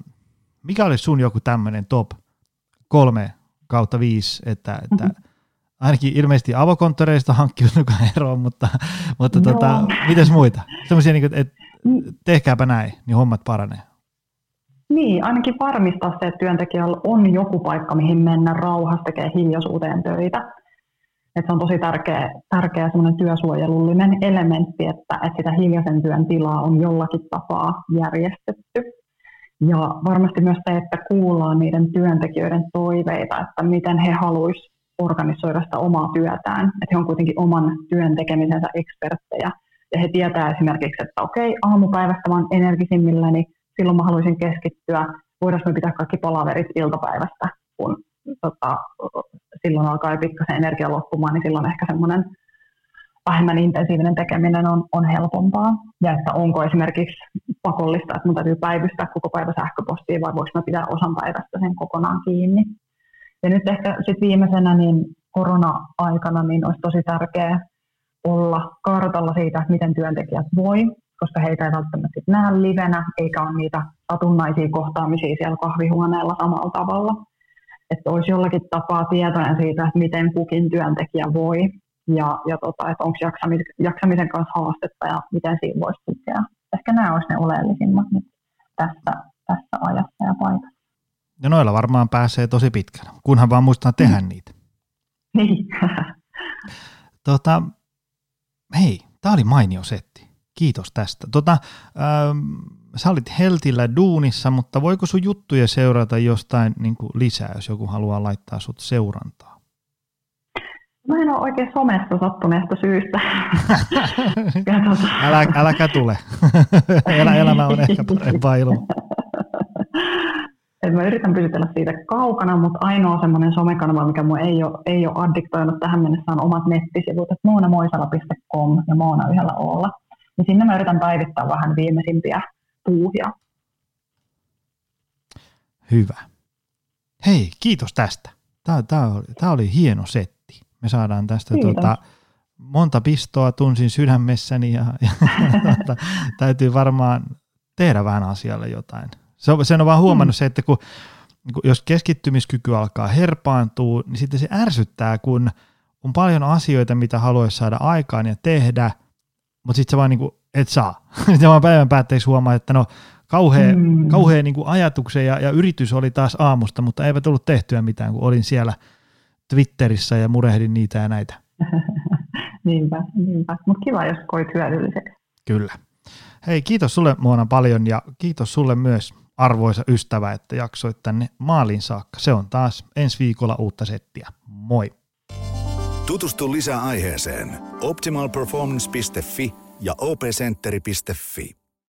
mikä olisi sun joku tämmöinen top kolme kautta viisi, että, että mm-hmm. ainakin ilmeisesti avokonttoreista hankkiutukaan eroon, mutta, mutta no. tota, mitäs muita? Sellaisia, niin kuin, että. Tehkääpä näin, niin hommat paranee. Niin, ainakin varmistaa se, että työntekijällä on joku paikka, mihin mennä rauhassa tekee hiljaisuuteen töitä. Et se on tosi tärkeä, tärkeä työsuojelullinen elementti, että, että sitä hiljaisen työn tilaa on jollakin tapaa järjestetty. Ja varmasti myös se, että kuullaan niiden työntekijöiden toiveita, että miten he haluaisivat organisoida sitä omaa työtään. Että he on kuitenkin oman työn tekemisensä eksperttejä. He tietää esimerkiksi, että okei, aamupäivästä mä oon energisimmilläni, silloin mä haluaisin keskittyä, voidaanko me pitää kaikki palaverit iltapäivästä, kun tota, silloin alkaa jo pikkasen energia loppumaan, niin silloin ehkä semmoinen vähemmän intensiivinen tekeminen on, on helpompaa. Ja että onko esimerkiksi pakollista, että mun täytyy päivystää koko päivä sähköpostiin vai voiko mä pitää osan päivästä sen kokonaan kiinni. Ja nyt ehkä sitten viimeisenä niin korona-aikana niin olisi tosi tärkeää olla kartalla siitä, miten työntekijät voi, koska heitä ei välttämättä näe livenä, eikä ole niitä satunnaisia kohtaamisia siellä kahvihuoneella samalla tavalla. Että olisi jollakin tapaa tietoinen siitä, että miten kukin työntekijä voi ja, ja tota, että onko jaksamisen, jaksamisen kanssa haastetta ja miten siinä voisi tukea. Ehkä nämä olisivat ne oleellisimmat nyt tässä, tässä ajassa ja paikassa. Ja noilla varmaan pääsee tosi pitkälle, kunhan vaan muistaa tehdä mm. niitä. Niin. tota, hei, tämä oli mainio setti. Kiitos tästä. Tota, ähm, sä olit Heltillä duunissa, mutta voiko sun juttuja seurata jostain niin kuin lisää, jos joku haluaa laittaa sut seurantaa? Mä en ole oikein somessa sattuneesta syystä. Älä, äläkä tule. Elämä on ehkä parempaa ilman. mä yritän pysytellä siitä kaukana, mutta ainoa semmoinen somekanava, mikä mua ei ole, ei ole addiktoinut tähän mennessä, on omat nettisivut, että moonamoisala.com ja Moona yhdellä olla. Ja sinne mä yritän päivittää vähän viimeisimpiä puuhia. Hyvä. Hei, kiitos tästä. Tämä, tämä, oli, tämä oli hieno setti. Me saadaan tästä tuota, monta pistoa tunsin sydämessäni ja, ja tuota, täytyy varmaan tehdä vähän asialle jotain. Se on, sen on vaan huomannut mm. se, että kun, jos keskittymiskyky alkaa herpaantua, niin sitten se ärsyttää, kun on paljon asioita, mitä haluaisi saada aikaan ja tehdä, mutta sitten se vaan niin kuin, et saa. Sitten vaan päivän päätteeksi huomaa, että no kauhea, mm. kauhea niin kuin ajatuksen ja, ja yritys oli taas aamusta, mutta eivät tullut tehtyä mitään, kun olin siellä Twitterissä ja murehdin niitä ja näitä. niinpä, niinpä. Mutta kiva, jos koit hyödylliseksi. Kyllä. Hei, kiitos sulle Moona paljon ja kiitos sulle myös arvoisa ystävä, että jaksoit tänne maalin saakka. Se on taas ensi viikolla uutta settiä. Moi! Tutustu lisää aiheeseen optimalperformance.fi ja opcenteri.fi.